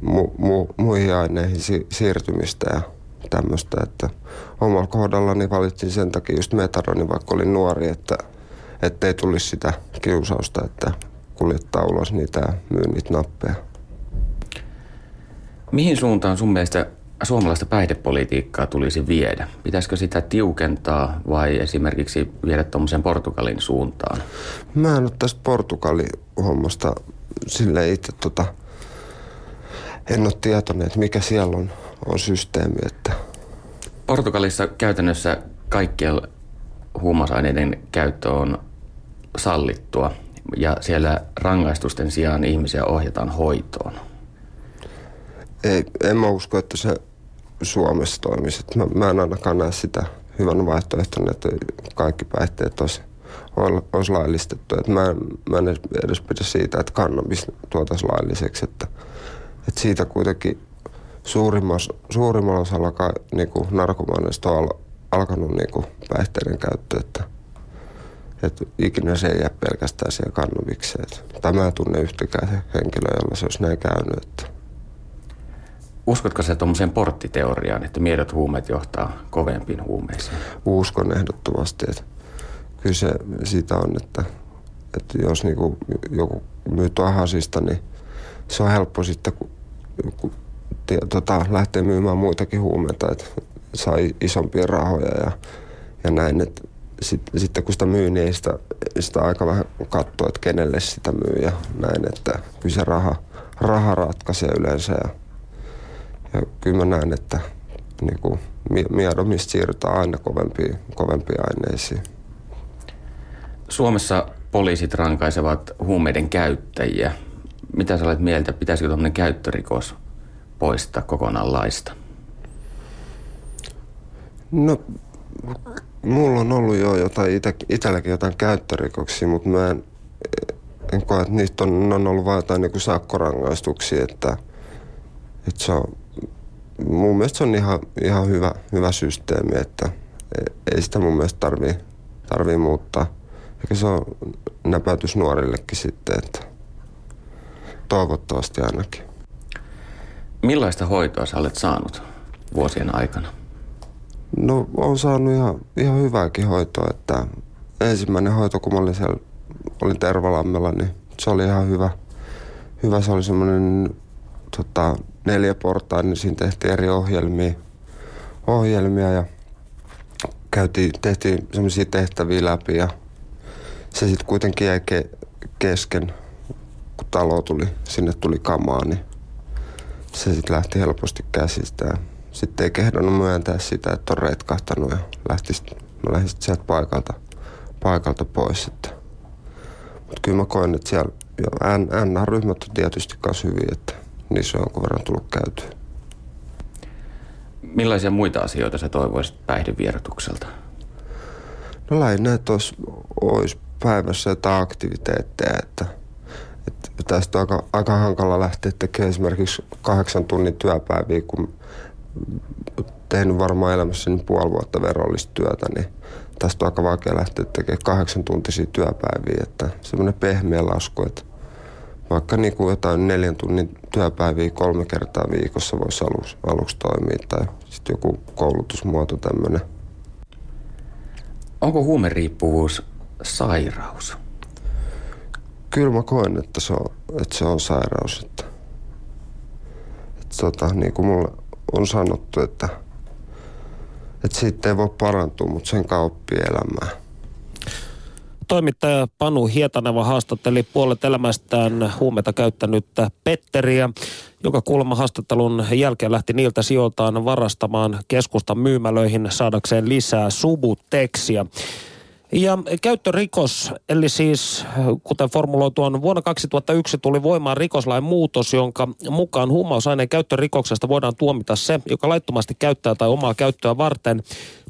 mu, mu, muihin aineihin si, siirtymistä ja tämmöistä, että omalla kohdallani valitsin sen takia just metaronin, vaikka olin nuori, että ei tulisi sitä kiusausta, että kuljettaa ulos niitä ja myy niitä nappeja. Mihin suuntaan sun mielestä suomalaista päihdepolitiikkaa tulisi viedä? Pitäisikö sitä tiukentaa vai esimerkiksi viedä tuommoisen Portugalin suuntaan? Mä en ole tästä Portugalin hommasta sille itse tota, en ole tietoinen, että mikä siellä on, on systeemi. Että... Portugalissa käytännössä kaikkien huumausaineiden käyttö on sallittua ja siellä rangaistusten sijaan ihmisiä ohjataan hoitoon. Ei, en mä usko, että se Suomessa toimisi. Mä, mä en ainakaan näe sitä hyvän vaihtoehtona, että kaikki päihteet olisi, olisi laillistettu. Et mä, en, mä en edes pidä siitä, että kannabis tuotaisiin lailliseksi. Että, että siitä kuitenkin suurimmassa, suurimmalla osalla niin narkomaaneista on al, alkanut niin kuin päihteiden käyttö. Että, että ikinä se ei jää pelkästään siihen kannabikseen. Tai mä tunne yhtäkään henkilöä, jolla se olisi näin käynyt. Että Uskotko se tuommoiseen porttiteoriaan, että miedot huumeet johtaa kovempiin huumeisiin? Uskon ehdottomasti, että kyllä se siitä on, että, että jos niinku joku myy hasista, niin se on helppo sitten, kun, kun tota, lähtee myymään muitakin huumeita, että saa isompia rahoja ja, ja näin. Että sitten, sitten kun sitä myy, niin ei sitä, sitä aika vähän katsoa, että kenelle sitä myy ja näin. Että kyllä se raha, raha ratkaisee yleensä ja ja kyllä mä näen, että niin kuin, miedomista siirrytään aina kovempiin, kovempiin aineisiin. Suomessa poliisit rankaisevat huumeiden käyttäjiä. Mitä sä olet mieltä, pitäisikö tuommoinen käyttörikos poistaa kokonaan laista? No, mulla on ollut jo jotain, itä, itselläkin jotain käyttörikoksia, mutta mä en, en koe, että niistä on, on ollut vain jotain niin sakkorangaistuksia, että, että se on mun mielestä se on ihan, ihan hyvä, hyvä systeemi, että ei sitä mun mielestä tarvii, tarvii muuttaa. Eikä se on näpäytys nuorillekin sitten, että toivottavasti ainakin. Millaista hoitoa sä olet saanut vuosien aikana? No on saanut ihan, ihan hyvääkin hoitoa, että ensimmäinen hoito, kun mä olin siellä, olin Tervalammella, niin se oli ihan hyvä. Hyvä, se oli semmoinen tota, neljä portaa, niin siinä tehtiin eri ohjelmia, ohjelmia ja käytiin, tehtiin semmoisia tehtäviä läpi ja se sitten kuitenkin jäi ke- kesken, kun talo tuli, sinne tuli kamaa, niin se sitten lähti helposti käsistä ja sitten ei kehdannut myöntää sitä, että on retkahtanut ja lähti mä lähdin sit sieltä paikalta, paikalta pois. Mutta kyllä mä koen, että siellä jo N-ryhmät on tietysti myös hyvin, että niissä on jonkun verran tullut käytyä. Millaisia muita asioita sä toivoisit päihdevierotukselta? No lähinnä, että olisi, olisi päivässä jotain aktiviteetteja, että, että tästä on aika, aika hankala lähteä tekemään esimerkiksi kahdeksan tunnin työpäiviä, kun tehnyt varmaan elämässäni puoli vuotta verollista työtä, niin tästä on aika vaikea lähteä tekemään kahdeksan tuntisia työpäiviä, että semmoinen pehmeä lasku, että vaikka niin kuin jotain neljän tunnin työpäiviä kolme kertaa viikossa voisi aluksi, aluksi toimia tai sitten joku koulutusmuoto tämmöinen. Onko huumeriippuvuus sairaus? Kyllä mä koen, että se on, että se on sairaus. Että, että tota, niin kuin mulle on sanottu, että, että siitä ei voi parantua, mutta sen kauppii elämää. Toimittaja Panu Hietaneva haastatteli puolet elämästään huumeita käyttänyttä Petteriä, joka kuulemma haastattelun jälkeen lähti niiltä sijoiltaan varastamaan keskustan myymälöihin saadakseen lisää subuteksia. Ja käyttörikos, eli siis kuten formuloitu on, vuonna 2001 tuli voimaan rikoslain muutos, jonka mukaan huumausaineen käyttörikoksesta voidaan tuomita se, joka laittomasti käyttää tai omaa käyttöä varten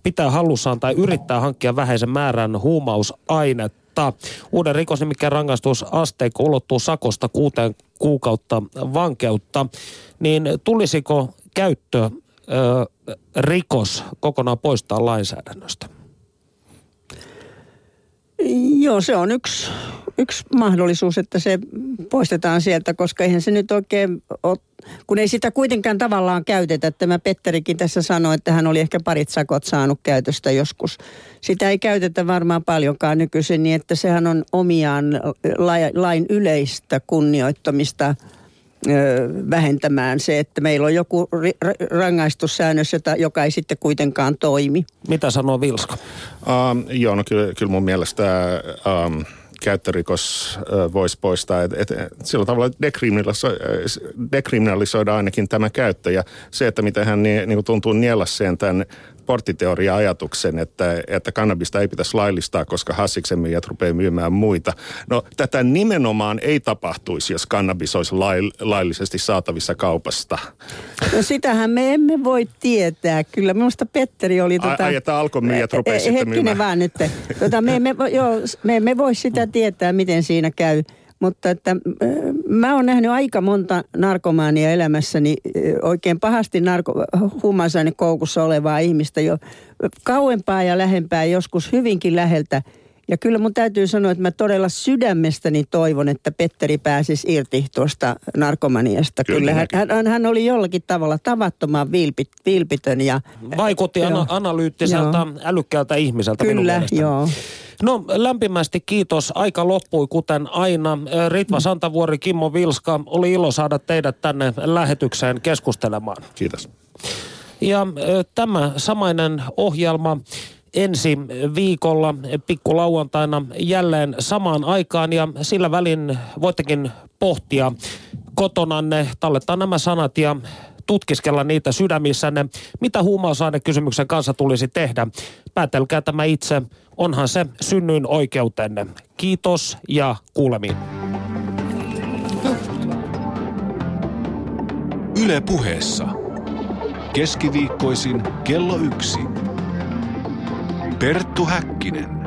pitää hallussaan tai yrittää hankkia vähäisen määrän huumausainetta. Uuden rikosnimikkeen rangaistusasteikko ulottuu sakosta kuuteen kuukautta vankeutta. Niin tulisiko käyttö ö, rikos kokonaan poistaa lainsäädännöstä? Joo, se on yksi, yksi mahdollisuus, että se poistetaan sieltä, koska eihän se nyt oikein ole, kun ei sitä kuitenkaan tavallaan käytetä. Tämä Petterikin tässä sanoi, että hän oli ehkä parit sakot saanut käytöstä joskus. Sitä ei käytetä varmaan paljonkaan nykyisin, niin että sehän on omiaan lain yleistä kunnioittamista – vähentämään se, että meillä on joku rangaistussäännös, jota, joka ei sitten kuitenkaan toimi. Mitä sanoo Vilska? Um, joo, no kyllä, kyllä mun mielestä um, käyttörikos uh, voisi poistaa. Et, et, sillä tavalla dekriminalisoida ainakin tämä käyttö. Ja se, että miten hän niin, niin tuntuu nielasseen tämän porttiteoria-ajatuksen, että, että kannabista ei pitäisi laillistaa, koska hassiksen myyjät rupeaa myymään muita. No tätä nimenomaan ei tapahtuisi, jos kannabis olisi lail, laillisesti saatavissa kaupasta. No sitähän me emme voi tietää. Kyllä minusta Petteri oli... Tota, ai, että alkomyyjät rupeaa sitten myymään. vaan nyt. Tota, me, emme, joo, me emme voi sitä tietää, miten siinä käy. Mutta että mä oon nähnyt aika monta narkomaania elämässäni, oikein pahasti narko, koukussa olevaa ihmistä jo kauempaa ja lähempää, joskus hyvinkin läheltä. Ja kyllä mun täytyy sanoa, että mä todella sydämestäni toivon, että Petteri pääsisi irti tuosta narkomaniasta. Kyllä, kyllä hän, hän, hän oli jollakin tavalla tavattoman vilpit, vilpitön. Ja, Vaikutti ana- analyyttiseltä, joo. älykkäältä ihmiseltä Kyllä, joo. No lämpimästi kiitos. Aika loppui kuten aina. Ritva Santavuori, Kimmo Vilska, oli ilo saada teidät tänne lähetykseen keskustelemaan. Kiitos. Ja tämä samainen ohjelma ensi viikolla pikkulauantaina jälleen samaan aikaan ja sillä välin voittekin pohtia kotonanne, tallettaa nämä sanat ja tutkiskella niitä sydämissänne. Mitä huumausainekysymyksen kanssa tulisi tehdä? Päätelkää tämä itse. Onhan se synnyin oikeutenne. Kiitos ja kuulemiin. Yle puheessa. Keskiviikkoisin kello yksi. Perttu Häkkinen.